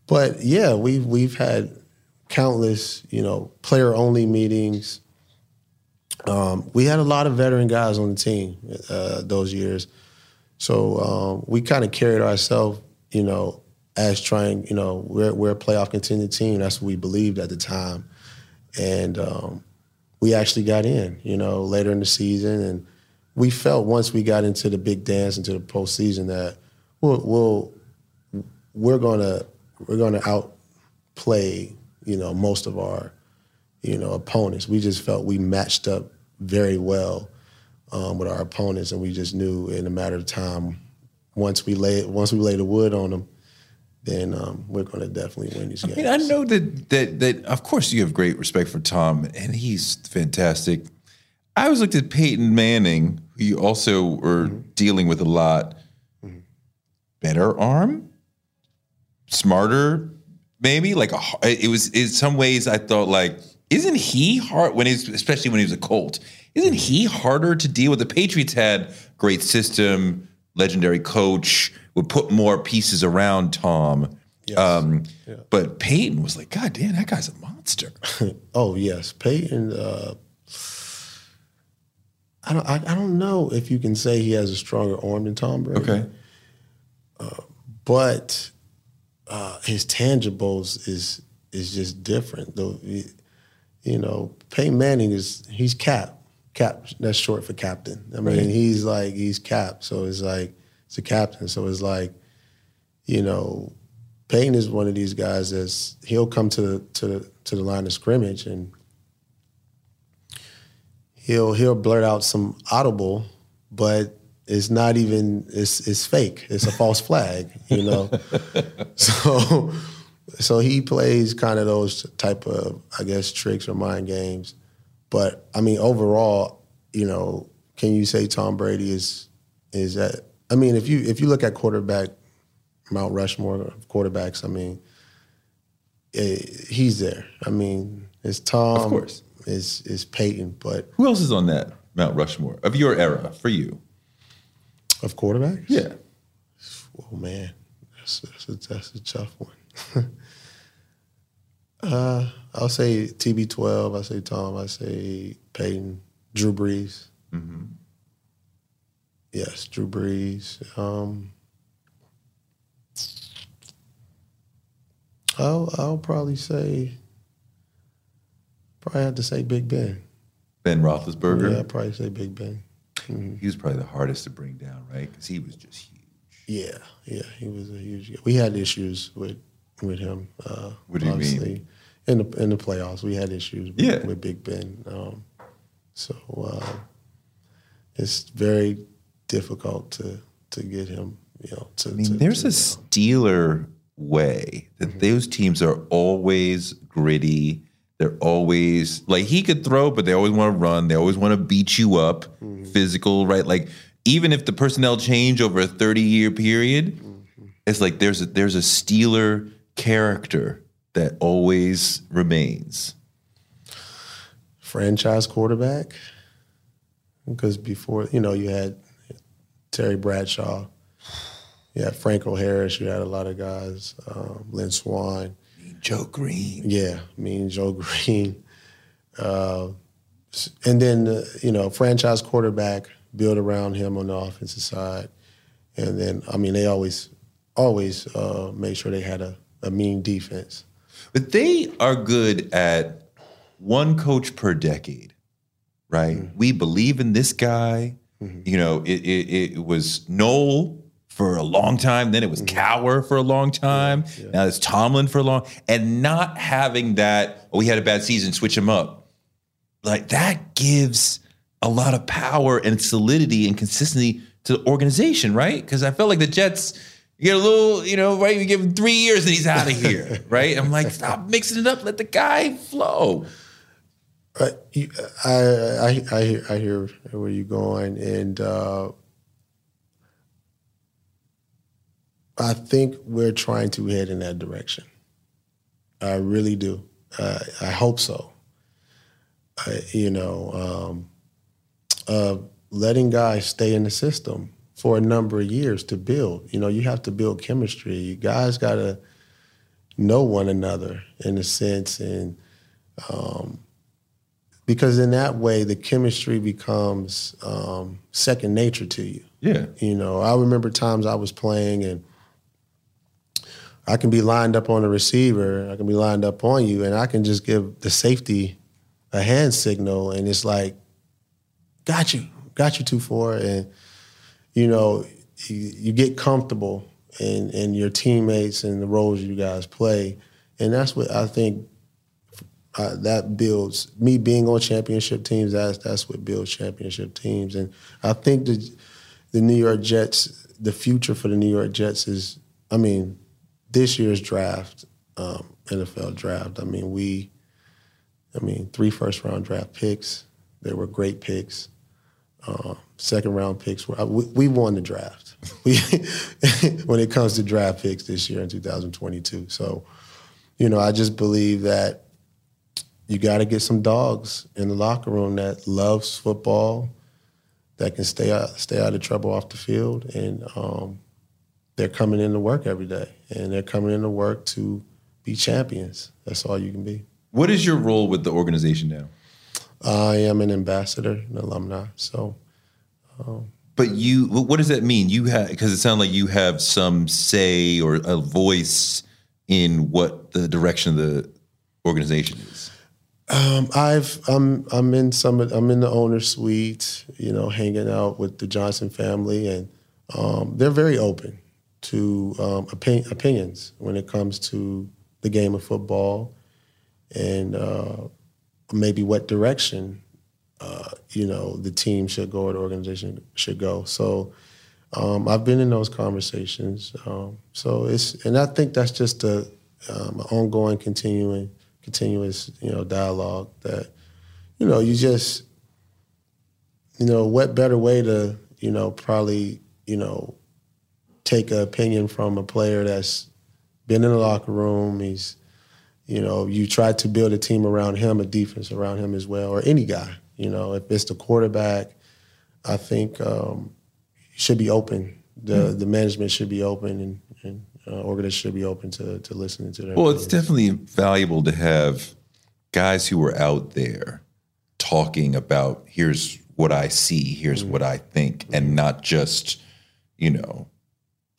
But yeah, we've we've had countless, you know, player only meetings. Um, we had a lot of veteran guys on the team uh, those years, so um, we kind of carried ourselves, you know, as trying, you know, we're we're a playoff contending team. That's what we believed at the time, and um, we actually got in, you know, later in the season, and we felt once we got into the big dance into the postseason that we'll, we'll we're gonna we're gonna outplay, you know, most of our you know, opponents. We just felt we matched up very well um, with our opponents, and we just knew in a matter of time, once we lay once we lay the wood on them, then um, we're going to definitely win these I games. mean, I know that that that of course you have great respect for Tom, and he's fantastic. I always looked at Peyton Manning, who you also were dealing with a lot. Better arm, smarter, maybe. Like a, it was in some ways. I thought like, isn't he hard when he's especially when he was a Colt? Isn't he harder to deal with? The Patriots had great system, legendary coach, would put more pieces around Tom. Um, But Peyton was like, God damn, that guy's a monster. oh yes, Peyton. Uh, I don't. I, I don't know if you can say he has a stronger arm than Tom Brady. Okay. Uh, but uh, his tangibles is is just different. Though, you, know, Peyton Manning is he's cap. Cap. That's short for captain. I mean, Right. he's like he's cap. So it's like it's a captain. So it's like, you know, Peyton is one of these guys that's he'll come to the to the to the line of scrimmage and he'll he'll blurt out some audible, but it's not even it's it's fake. It's a false flag, you know. so so he plays kind of those type of I guess tricks or mind games. But I mean overall, you know, can you say Tom Brady is is that? I mean, if you if you look at quarterback Mount Rushmore of quarterbacks, I mean, eh, he's there. I mean, it's Tom. Of course. Is is Peyton, but Who else is on that Mount Rushmore of your era for you? of quarterbacks, Yeah. Oh man, that's that's a, that's a tough one. uh, I'll say TB12. I say Tom. I say Peyton. Drew Brees. Mm-hmm. Yes, Drew Brees. Um, I'll I'll probably say. Probably have to say Big Ben. Ben Roethlisberger. Yeah, I'll probably say Big Ben. He was probably the hardest to bring down, right? Because he was just huge. Yeah, yeah, he was a huge. guy. We had issues with with him. Uh, What do you mean? mean? In the in the playoffs, we had issues with, Yeah. with Big Ben. Um, so uh, it's very difficult to to get him. You know, to. I mean, to- there's to- a Steeler way that Mm-hmm. those teams are always gritty. They're always like he could throw, but they always want to run. They always want to beat you up, Mm-hmm. physical, right? Like even if the personnel change over a 30 year period, Mm-hmm. it's like there's a, there's a Steeler character that always remains. franchise quarterback because before you know you had Terry Bradshaw, you had Franco Harris, you had a lot of guys, um, Lynn Swann, Joe Greene. yeah, me and Joe Greene, uh, and then uh, you know franchise quarterback build around him on the offensive side, and then I mean they always always uh, made sure they had a, a mean defense. But they are good at one coach per decade, right? Mm-hmm. We believe in this guy. You know, it, it, it was Noll for a long time. Then it was Mm-hmm. Cowher for a long time. Now it's Tomlin for a long, and not having that. Oh, we had a bad season. Switch him up. Like that gives a lot of power and solidity and consistency to the organization, right? Because I felt like the Jets. You get a little, you know, right? You give him three years and he's out of here, right? I'm like, stop mixing it up. Let the guy flow. Uh, you, I, I I hear I hear where you're going, and uh, I think we're trying to head in that direction. I really do. Uh, I hope so. You know, um, uh, letting guys stay in the system for a number of years to build. You know, you have to build chemistry. You guys got to know one another in a sense, and um, because in that way the chemistry becomes um, second nature to you. Yeah. You know, I remember times I was playing and I can be lined up on a receiver, I can be lined up on you, and I can just give the safety a hand signal, and it's like, got you, got you two four, and you know, you, you get comfortable in in your teammates and the roles you guys play, and that's what I think uh, that builds me being on championship teams. That's that's what builds championship teams, and I think the the New York Jets, the future for the New York Jets is, I mean, this year's draft, um, NFL draft. I mean, we, I mean, three first round draft picks. They were great picks. Uh, second round picks. Were, we, we won the draft. We, when it comes to draft picks this year in 2022. So, you know, I just believe that you got to get some dogs in the locker room that loves football, that can stay out stay out of trouble off the field, and um, they're coming into work every day, and they're coming into work to be champions. That's all you can be. What is your role with the organization now? I am an ambassador, an alumni. So, um, But you, what does that mean? You have because it sounds like you have some say or a voice in what the direction of the organization is. Um, I've I'm I'm in some I'm in the owner suite, you know, hanging out with the Johnson family, and um, they're very open to um, opin- opinions when it comes to the game of football, and uh, maybe what direction uh, you know the team should go or the organization should go. So. Um, I've been in those conversations, um, so it's and I think that's just a um, ongoing, continuing, continuous, you know, dialogue that you know you just you know, what better way to, you know, probably, you know, take an opinion from a player that's been in the locker room. He's, you know, you try to build a team around him, a defense around him as well, or any guy. You know, if it's the quarterback, I think um, should be open. The Mm. the management should be open, and, and uh, organization should be open to to listening to their. Well, it's definitely valuable to have guys who are out there talking about here's what I see, here's what I think, and not just, you know,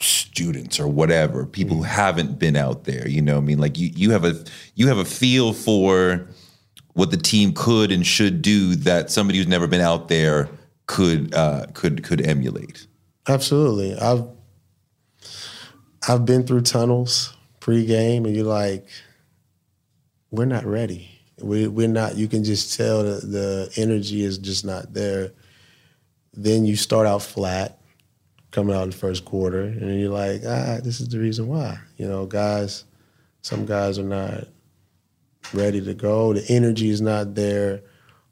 students or whatever, people who haven't been out there. You know, what I mean, like you you have a you have a feel for what the team could and should do that somebody who's never been out there could uh, could could emulate. Absolutely. I've I've been through tunnels pregame, and you're like, we're not ready. We we're not. You can just tell that the energy is just not there. Then you start out flat, coming out in the first quarter, and you're like, ah, this is the reason why. You know, guys, some guys are not ready to go. The energy is not there,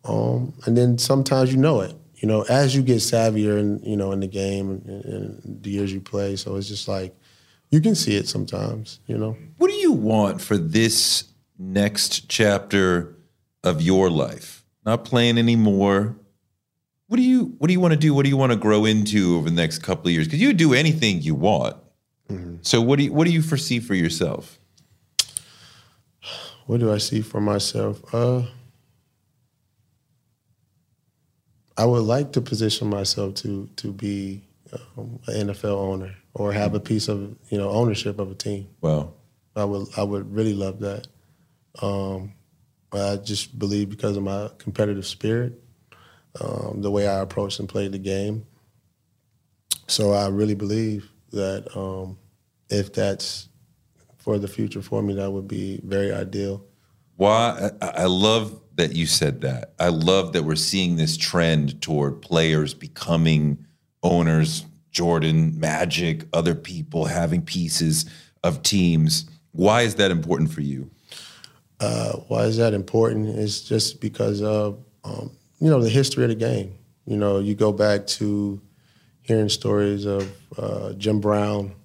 um, and then sometimes you know it. You know, as you get savvier in you know in the game and, and the years you play, so it's just like you can see it sometimes. You know. What do you want for this next chapter of your life? Not playing anymore. What do you What do you want to do? What do you want to grow into over the next couple of years? Because you do anything you want. So what do you What do you foresee for yourself? What do I see for myself? Uh, I would like to position myself to to be um, an NFL owner or have a piece of you know ownership of a team. Wow. I would I would really love that. Um, I just believe because of my competitive spirit, um, the way I approach and play the game. So I really believe that um, if that's for the future for me, that would be very ideal. Why? I, I love that you said that. I love that we're seeing this trend toward players becoming owners. Jordan, Magic, other people having pieces of teams. Why is that important for you? Uh, why is that important? It's just because of um, you know the history of the game. You know, you go back to hearing stories of uh, Jim Brown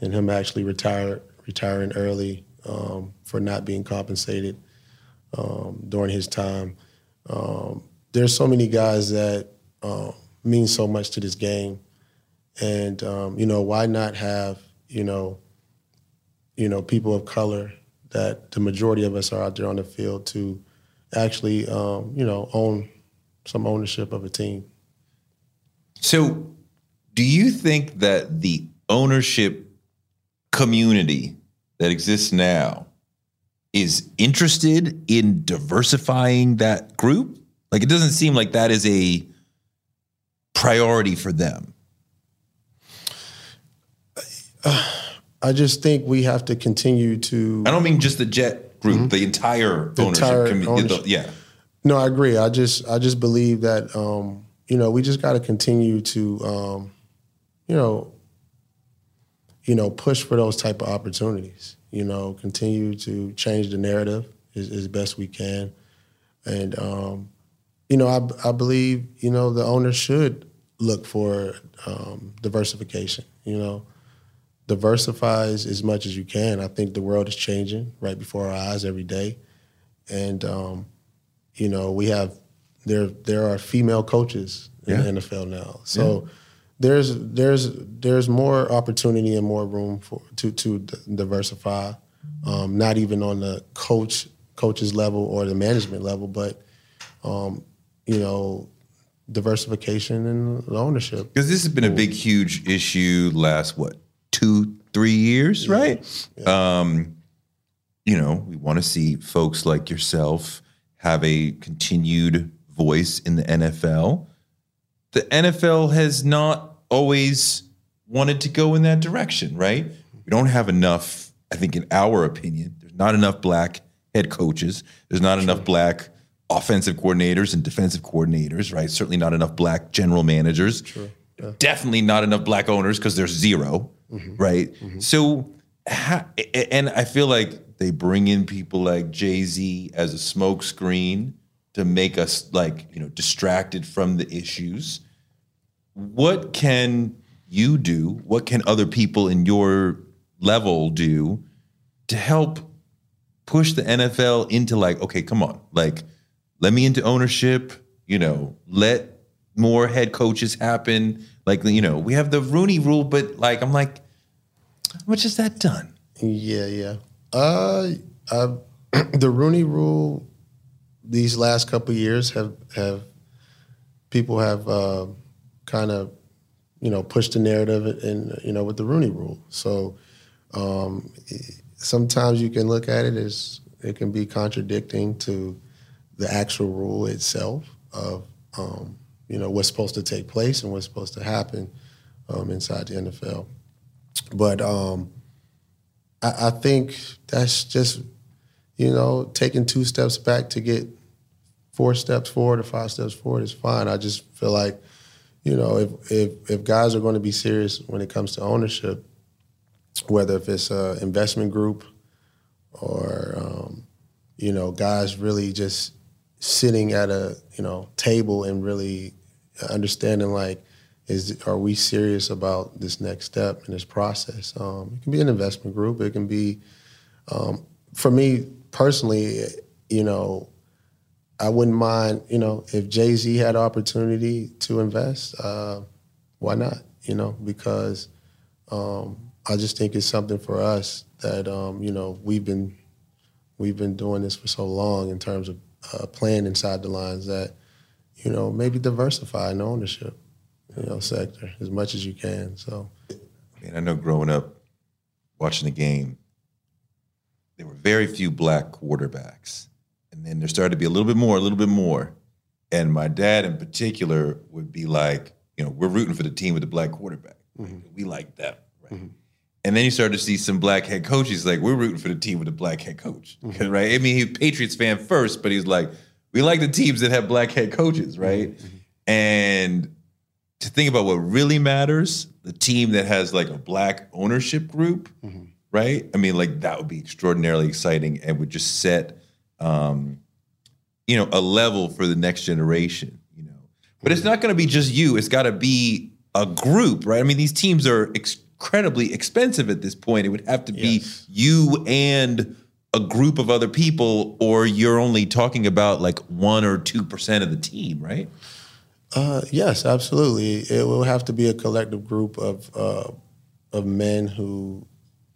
and him actually retired retiring early um, for not being compensated um, during his time. Um, there's so many guys that uh, mean so much to this game, and um, you know why not have you know you know people of color that the majority of us are out there on the field to actually um, you know own some ownership of a team. So, do you think that the ownership community that exists now is interested in diversifying that group? Like, it doesn't seem like that is a priority for them. I just think we have to continue to. I don't mean just the Jet group, mm-hmm. the entire The ownership entire community. ownership. Yeah. No, I agree. I just I just believe that um, you know we just got to continue to um, you know you know push for those type of opportunities. You know, continue to change the narrative as, as best we can, and um, you know I I believe you know the owner should look for um, diversification. You know, diversify as, as much as you can. I think the world is changing right before our eyes every day, and um, you know we have there there are female coaches in Yeah. the NFL now, so. There's there's there's more opportunity and more room for to to d- diversify, um, not even on the coach coaches level or the management level, but um, you know diversification and ownership. Because this has been a big, huge issue last what two, three years, right? Um, you know, we want to see folks like yourself have a continued voice in the NFL. The NFL has not always wanted to go in that direction, right? We don't have enough, I think, in our opinion, there's not enough black head coaches. There's not enough black offensive coordinators and defensive coordinators, right? Certainly not enough black general managers. Definitely not enough black owners because there's 0 mm-hmm. right? Mm-hmm. So, and I feel like they bring in people like Jay Z as a smokescreen to make us like you know distracted from the issues. What can you do? What can other people in your level do to help push the NFL into like, okay, come on, like let me into ownership. You know, let more head coaches happen. Like you know, we have the Rooney Rule, but like I'm like, much has that done? Yeah, yeah. Uh, uh the Rooney Rule these last couple years have have people have uh, kind of you know pushed the narrative and you know with the Rooney Rule. So um, sometimes you can look at it as it can be contradicting to the actual rule itself of um, you know what's supposed to take place and what's supposed to happen um, inside the NFL. But um, I, I, think that's just you know taking two steps back to get four steps forward or five steps forward is fine. I just feel like you know if if, if guys are going to be serious when it comes to ownership, whether if it's an investment group or um, you know guys really just sitting at a you know table and really understanding like is are we serious about this next step in this process? Um, it can be an investment group. It can be, um, for me personally, you know, I wouldn't mind, you know, if Jay Z had opportunity to invest, uh, why not? You know, because um, I just think it's something for us that um, you know we've been we've been doing this for so long in terms of uh, playing inside the lines that you know, maybe diversify in ownership, you know, sector as much as you can. So, I mean, I know growing up, watching the game, there were very few black quarterbacks, and then there started to be a little bit more, a little bit more, and my dad in particular would be like, you know, we're rooting for the team with the black quarterback. Mm-hmm. We like that, right? Mm-hmm. And then you start to see some black head coaches like we're rooting for the team with the black head coach, mm-hmm. right? I mean, he's Patriots fan first, but he's like, we like the teams that have black head coaches, right? Mm-hmm. And to think about what really matters, the team that has like a black ownership group, mm-hmm. right? I mean, like that would be extraordinarily exciting and would just set, um, you know, a level for the next generation. You know, but it's not going to be just you. It's got to be a group, right? I mean, these teams are incredibly expensive at this point. It would have to be yes. you and a group of other people, or you're only talking about like one or two percent of the team, right? Uh, yes, absolutely. It will have to be a collective group of uh, of men who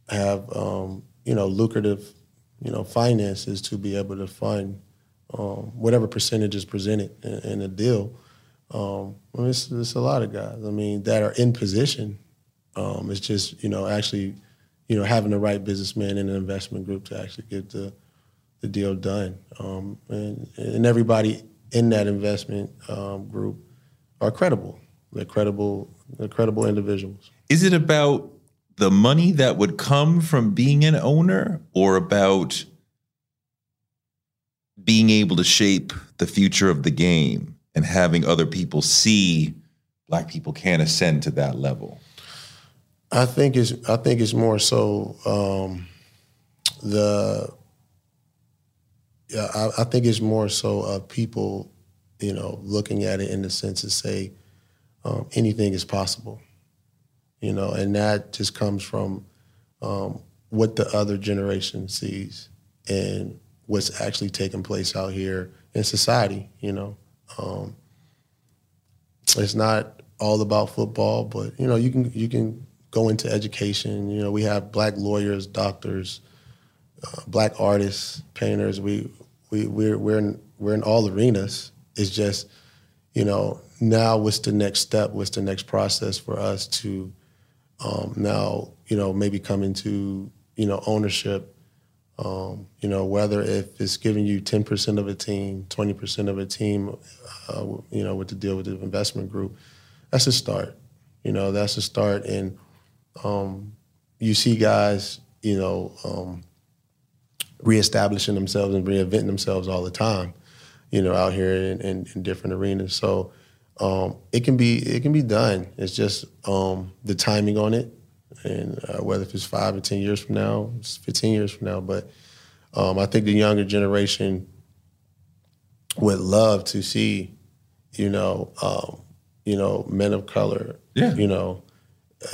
have um, you know lucrative you know finances to be able to fund um, whatever percentage is presented in, in a deal. Um, well, it's, it's, a lot of guys. I mean, that are in position. Um, it's just you know actually you know, having the right businessman in an investment group to actually get the the deal done. Um, and, and everybody in that investment um, group are credible. They're credible. They're credible individuals. Is it about the money that would come from being an owner, or about being able to shape the future of the game and having other people see black people can ascend to that level? I think it's I think it's more so um, the yeah I, I, think it's more so of people you know looking at it in the sense to say um, anything is possible you know and that just comes from um, what the other generation sees and what's actually taking place out here in society you know um, it's not all about football but you know you can you can go into education. You know, we have black lawyers, doctors, uh, black artists, painters. We we we're we're in, we're in all arenas. It's just, you know, now what's the next step? What's the next process for us to um, now, you know, maybe come into you know ownership. Um, you know, whether if it's giving you ten percent of a team, twenty percent of a team, uh, you know, with the deal with the investment group, that's a start. You know, that's a start, and um, you see guys, you know, um, reestablishing themselves and reinventing themselves all the time, you know, out here in, in, in different arenas. So um, it can be it can be done. It's just um, the timing on it, and uh, whether if it's five or ten years from now, it's fifteen years from now. But um, I think the younger generation would love to see, you know, um, you know, men of color, Yeah. you know,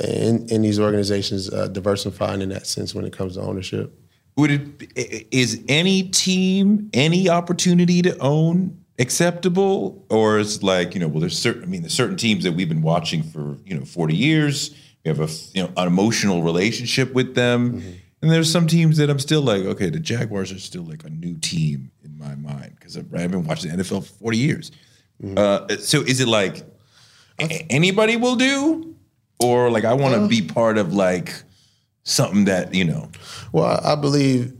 in in these organizations uh, diversifying in that sense when it comes to ownership. Would it is any team any opportunity to own acceptable, or is like you know? Well, there's certain. I mean, there's certain teams that we've been watching for you know 40 years. We have a you know an emotional relationship with them, and there's some teams that I'm still like, okay, the Jaguars are still like a new team in my mind because I've, I've been watching the NFL for 40 years. Uh, so is it like a- anybody will do, or like I want to be part of like something that you know? Well, I believe,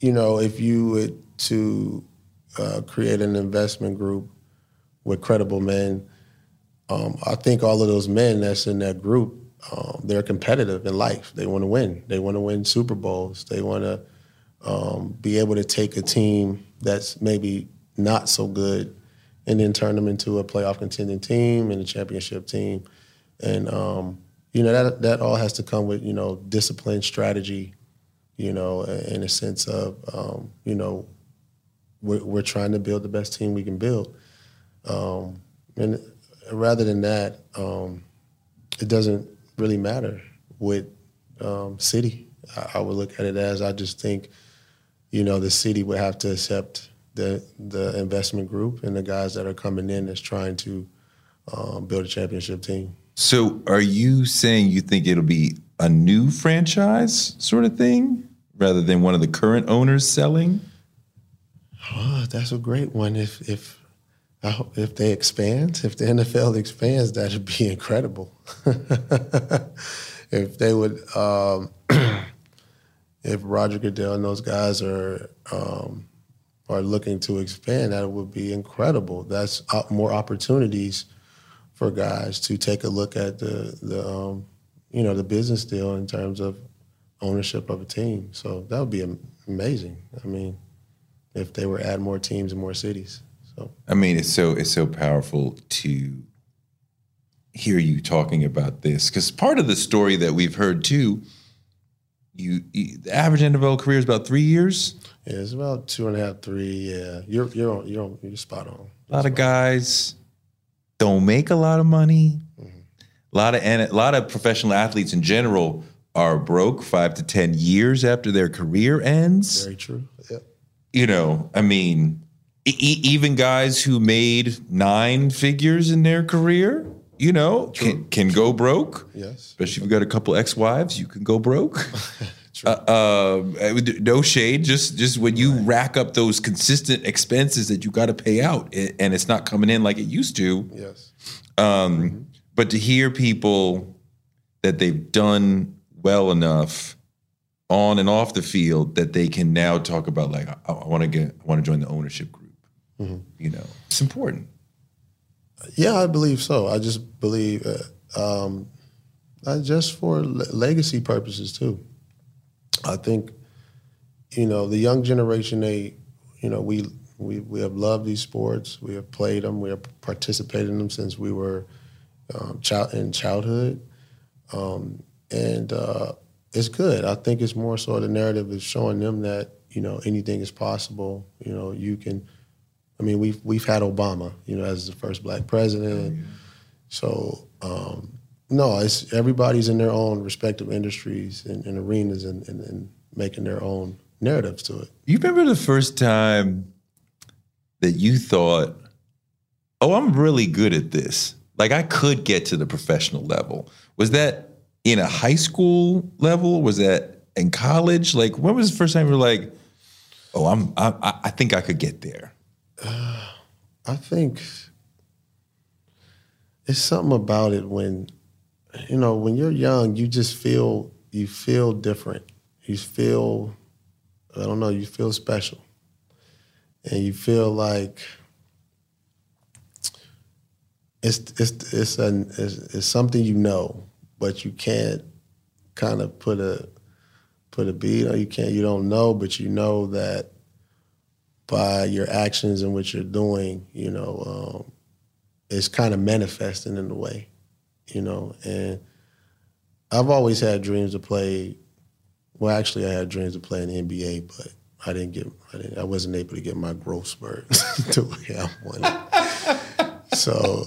you know, if you would to uh, create an investment group with credible men, um, I think all of those men that's in that group, um, they're competitive in life. They want to win. They want to win Super Bowls. They want to um, be able to take a team that's maybe not so good and then turn them into a playoff contending team and a championship team. And um, you know that that all has to come with you know discipline, strategy, you know, in a sense of um, you know we're, we're trying to build the best team we can build. Um, and rather than that, um, it doesn't really matter with um, city. I, I would look at it as I just think, you know, the city would have to accept the the investment group and the guys that are coming in that's trying to um, build a championship team. So, are you saying you think it'll be a new franchise sort of thing rather than one of the current owners selling? Oh, that's a great one. If if if they expand, if the NFL expands, that'd be incredible. if they would, um, if Roger Goodell and those guys are um, are looking to expand, that would be incredible. That's uh, more opportunities for guys to take a look at the the um, you know the business deal in terms of ownership of a team. So that would be amazing. I mean if they were add more teams in more cities. So I mean, it's so it's so powerful to hear you talking about this because part of the story that we've heard too. You, you the average NFL career is about three years. yeah, it's about two and a half, three. Yeah, you're you're on, you're on, you're spot on. A lot of guys don't make a lot of money. A lot of and a lot of professional athletes in general are broke five to ten years after their career ends. Very true. Yep. you know, I mean, e- even guys who made nine figures in their career, you know, can, can go broke. Yes. Especially if you've got a couple ex-wives, you can go broke. uh, uh, no shade, just just when you rack up those consistent expenses that you got to pay out, and it's not coming in like it used to. Yes. Um, But to hear people that they've done well enough on and off the field that they can now talk about like I, want to get I want to join the ownership group. You know, it's important. Yeah, I believe so. I just believe, uh, um, not just for le- legacy purposes too. I think, you know, the young generation, they, you know, we we we have loved these sports. We have played them. We have participated in them since we were um, child in childhood, um, and uh, it's good. I think it's more so the narrative is showing them that you know anything is possible. You know, you can. I mean, we've we've had Obama, you know, as the first black president. So um, no, it's everybody's in their own respective industries and, and arenas and, and, and making their own narratives to it. You remember the first time that you thought, "Oh, I'm really good at this. Like I could get to the professional level." Was that in a high school level? Was that in college? Like when was the first time you were like, "Oh, I'm I, I- I think I could get there." I think it's something about it when you know when you're young, you just feel you feel different. You feel I don't know, you feel special, and you feel like it's it's it's an it's, it's something you know, but you can't kind of put a put a beat on. You can't you don't know, but you know that by your actions and what you're doing, you know, um, it's kind of manifesting in a way, you know. And I've always had dreams to play. Well, actually, I had dreams to play in the NBA, but I didn't get I, didn't, I wasn't able to get my growth spurt the way I wanted. so,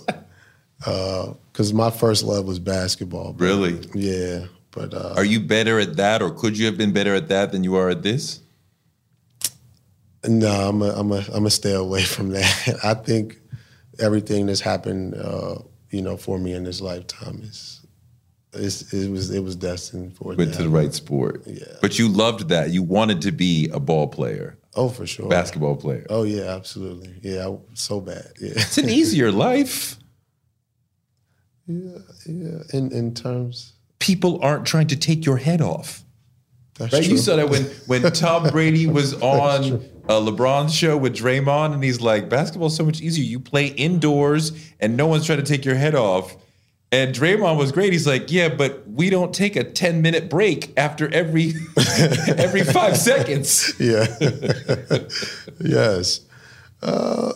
because my first love was basketball. but- Really? Yeah, but uh, Are you better at that, or could you have been better at that than you are at this? No, I'm a, I'm a, I'm gonna stay away from that. I think everything that's happened, uh, you know, for me in this lifetime is, is it was it was destined for Went to the right sport. Yeah. But you loved that. You wanted to be a ball player, Oh, for sure. basketball player. Oh yeah, absolutely. Yeah, I, so bad. Yeah, It's an easier life. yeah, yeah. In in terms, People aren't trying to take your head off. that's Right? true. You saw that when when Tom Brady was on uh, LeBron's show with Draymond, and he's like, "Basketball's so much easier. You play indoors, and no one's trying to take your head off." And Draymond was great. He's like, "Yeah, but we don't take a ten minute break after every every five seconds." Yeah. yes. Uh,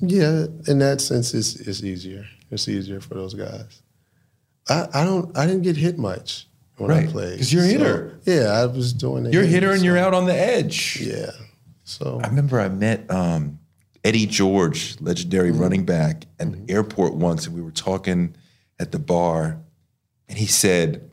yeah. In that sense, it's it's easier. It's easier for those guys. I, I don't. I didn't get hit much when Right, I played 'cause you're a So, hitter. yeah, I was doing it. You're a hitter, and you're out on the edge. Yeah. So I remember I met um, Eddie George, legendary mm-hmm. running back, at the mm-hmm. airport once, and we were talking at the bar, and he said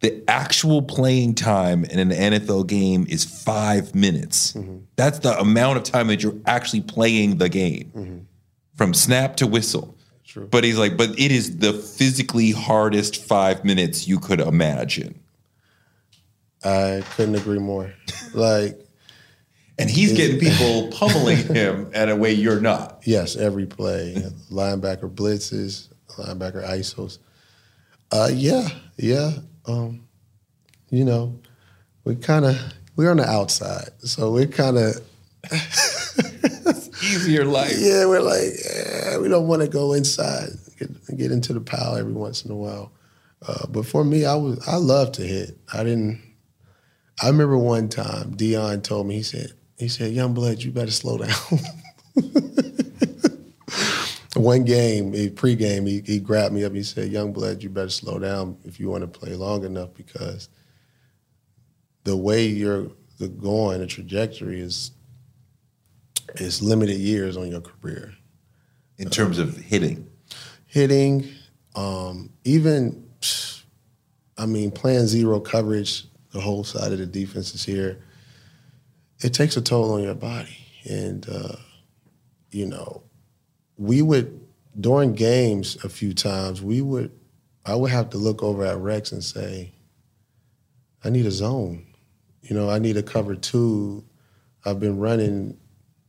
the actual playing time in an NFL game is five minutes. Mm-hmm. That's the amount of time that you're actually playing the game from snap to whistle. True. But he's like, but it is the physically hardest five minutes you could imagine. I couldn't agree more. Like And he's getting people pummeling him at a way you're not. yes, every play, linebacker blitzes, linebacker isos. Uh, yeah, yeah. Um, you know, we kind of we're on the outside, so we're kind of Easier life. yeah, we're like yeah, we don't want to go inside, get, get into the pile every once in a while. Uh, but for me, I was I love to hit. I didn't. I remember one time Deion told me he said he said young blood you better slow down. one game, a pregame, he, he grabbed me up. He said, "Young blood, you better slow down if you want to play long enough because the way you're the going, the trajectory is is limited years on your career. In terms of hitting. Hitting, um, even I mean, playing zero coverage, the whole side of the defense is here. It takes a toll on your body, and uh, you know, we would during games a few times we would I would have to look over at Rex and say, I need a zone. You know, I need a cover two. I've been running,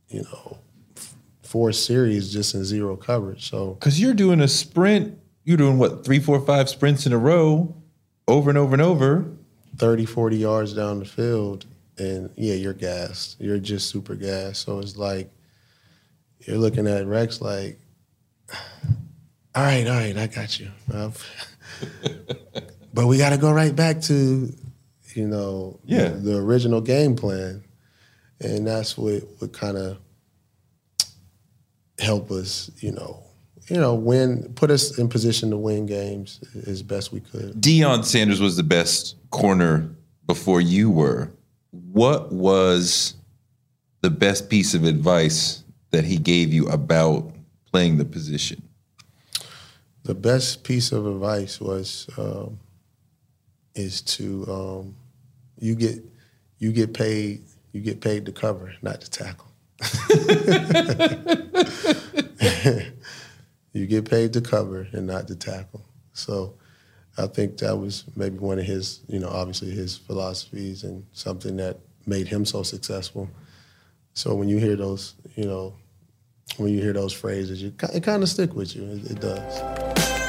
you know, f- four series just in zero coverage. So Because you're doing a sprint, you're doing what, three, four, five sprints in a row, over and over and over. 30, 40 yards down the field, and yeah, you're gassed. You're just super gassed. So it's like you're looking at Rex like, all right, all right, I got you. But we got to go right back to, you know, Yeah. the, the original game plan, and that's what would kind of help us, you know, you know, win, put us in position to win games as best we could. Deion Sanders was the best corner before you were. What was the best piece of advice that he gave you about playing the position? The best piece of advice was um, is to um, you get you get paid you get paid to cover, not to tackle. you get paid to cover and not to tackle. So I think that was maybe one of his, you know, obviously his philosophies and something that made him so successful. So when you hear those, you know, when you hear those phrases, you, it kind of stick with you. It, it does.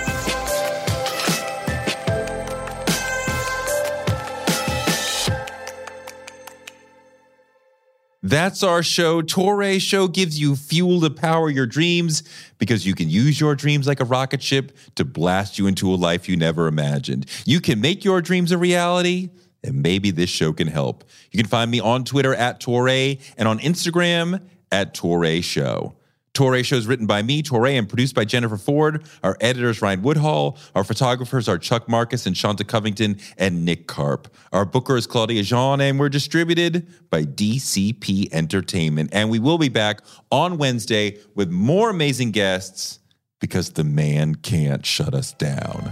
That's our show. Toure Show gives you fuel to power your dreams because you can use your dreams like a rocket ship to blast you into a life you never imagined. You can make your dreams a reality, and maybe this show can help. You can find me on Twitter at Toure and on Instagram at Toure Show. Toure Show is written by me, Toure, and produced by Jennifer Ford. Our editors, Ryan Woodhall. Our photographers are Chuck Marcus and Shanta Covington and Nick Karp. Our booker is Claudia Jean, and we're distributed by DCP Entertainment. And we will be back on Wednesday with more amazing guests because the man can't shut us down.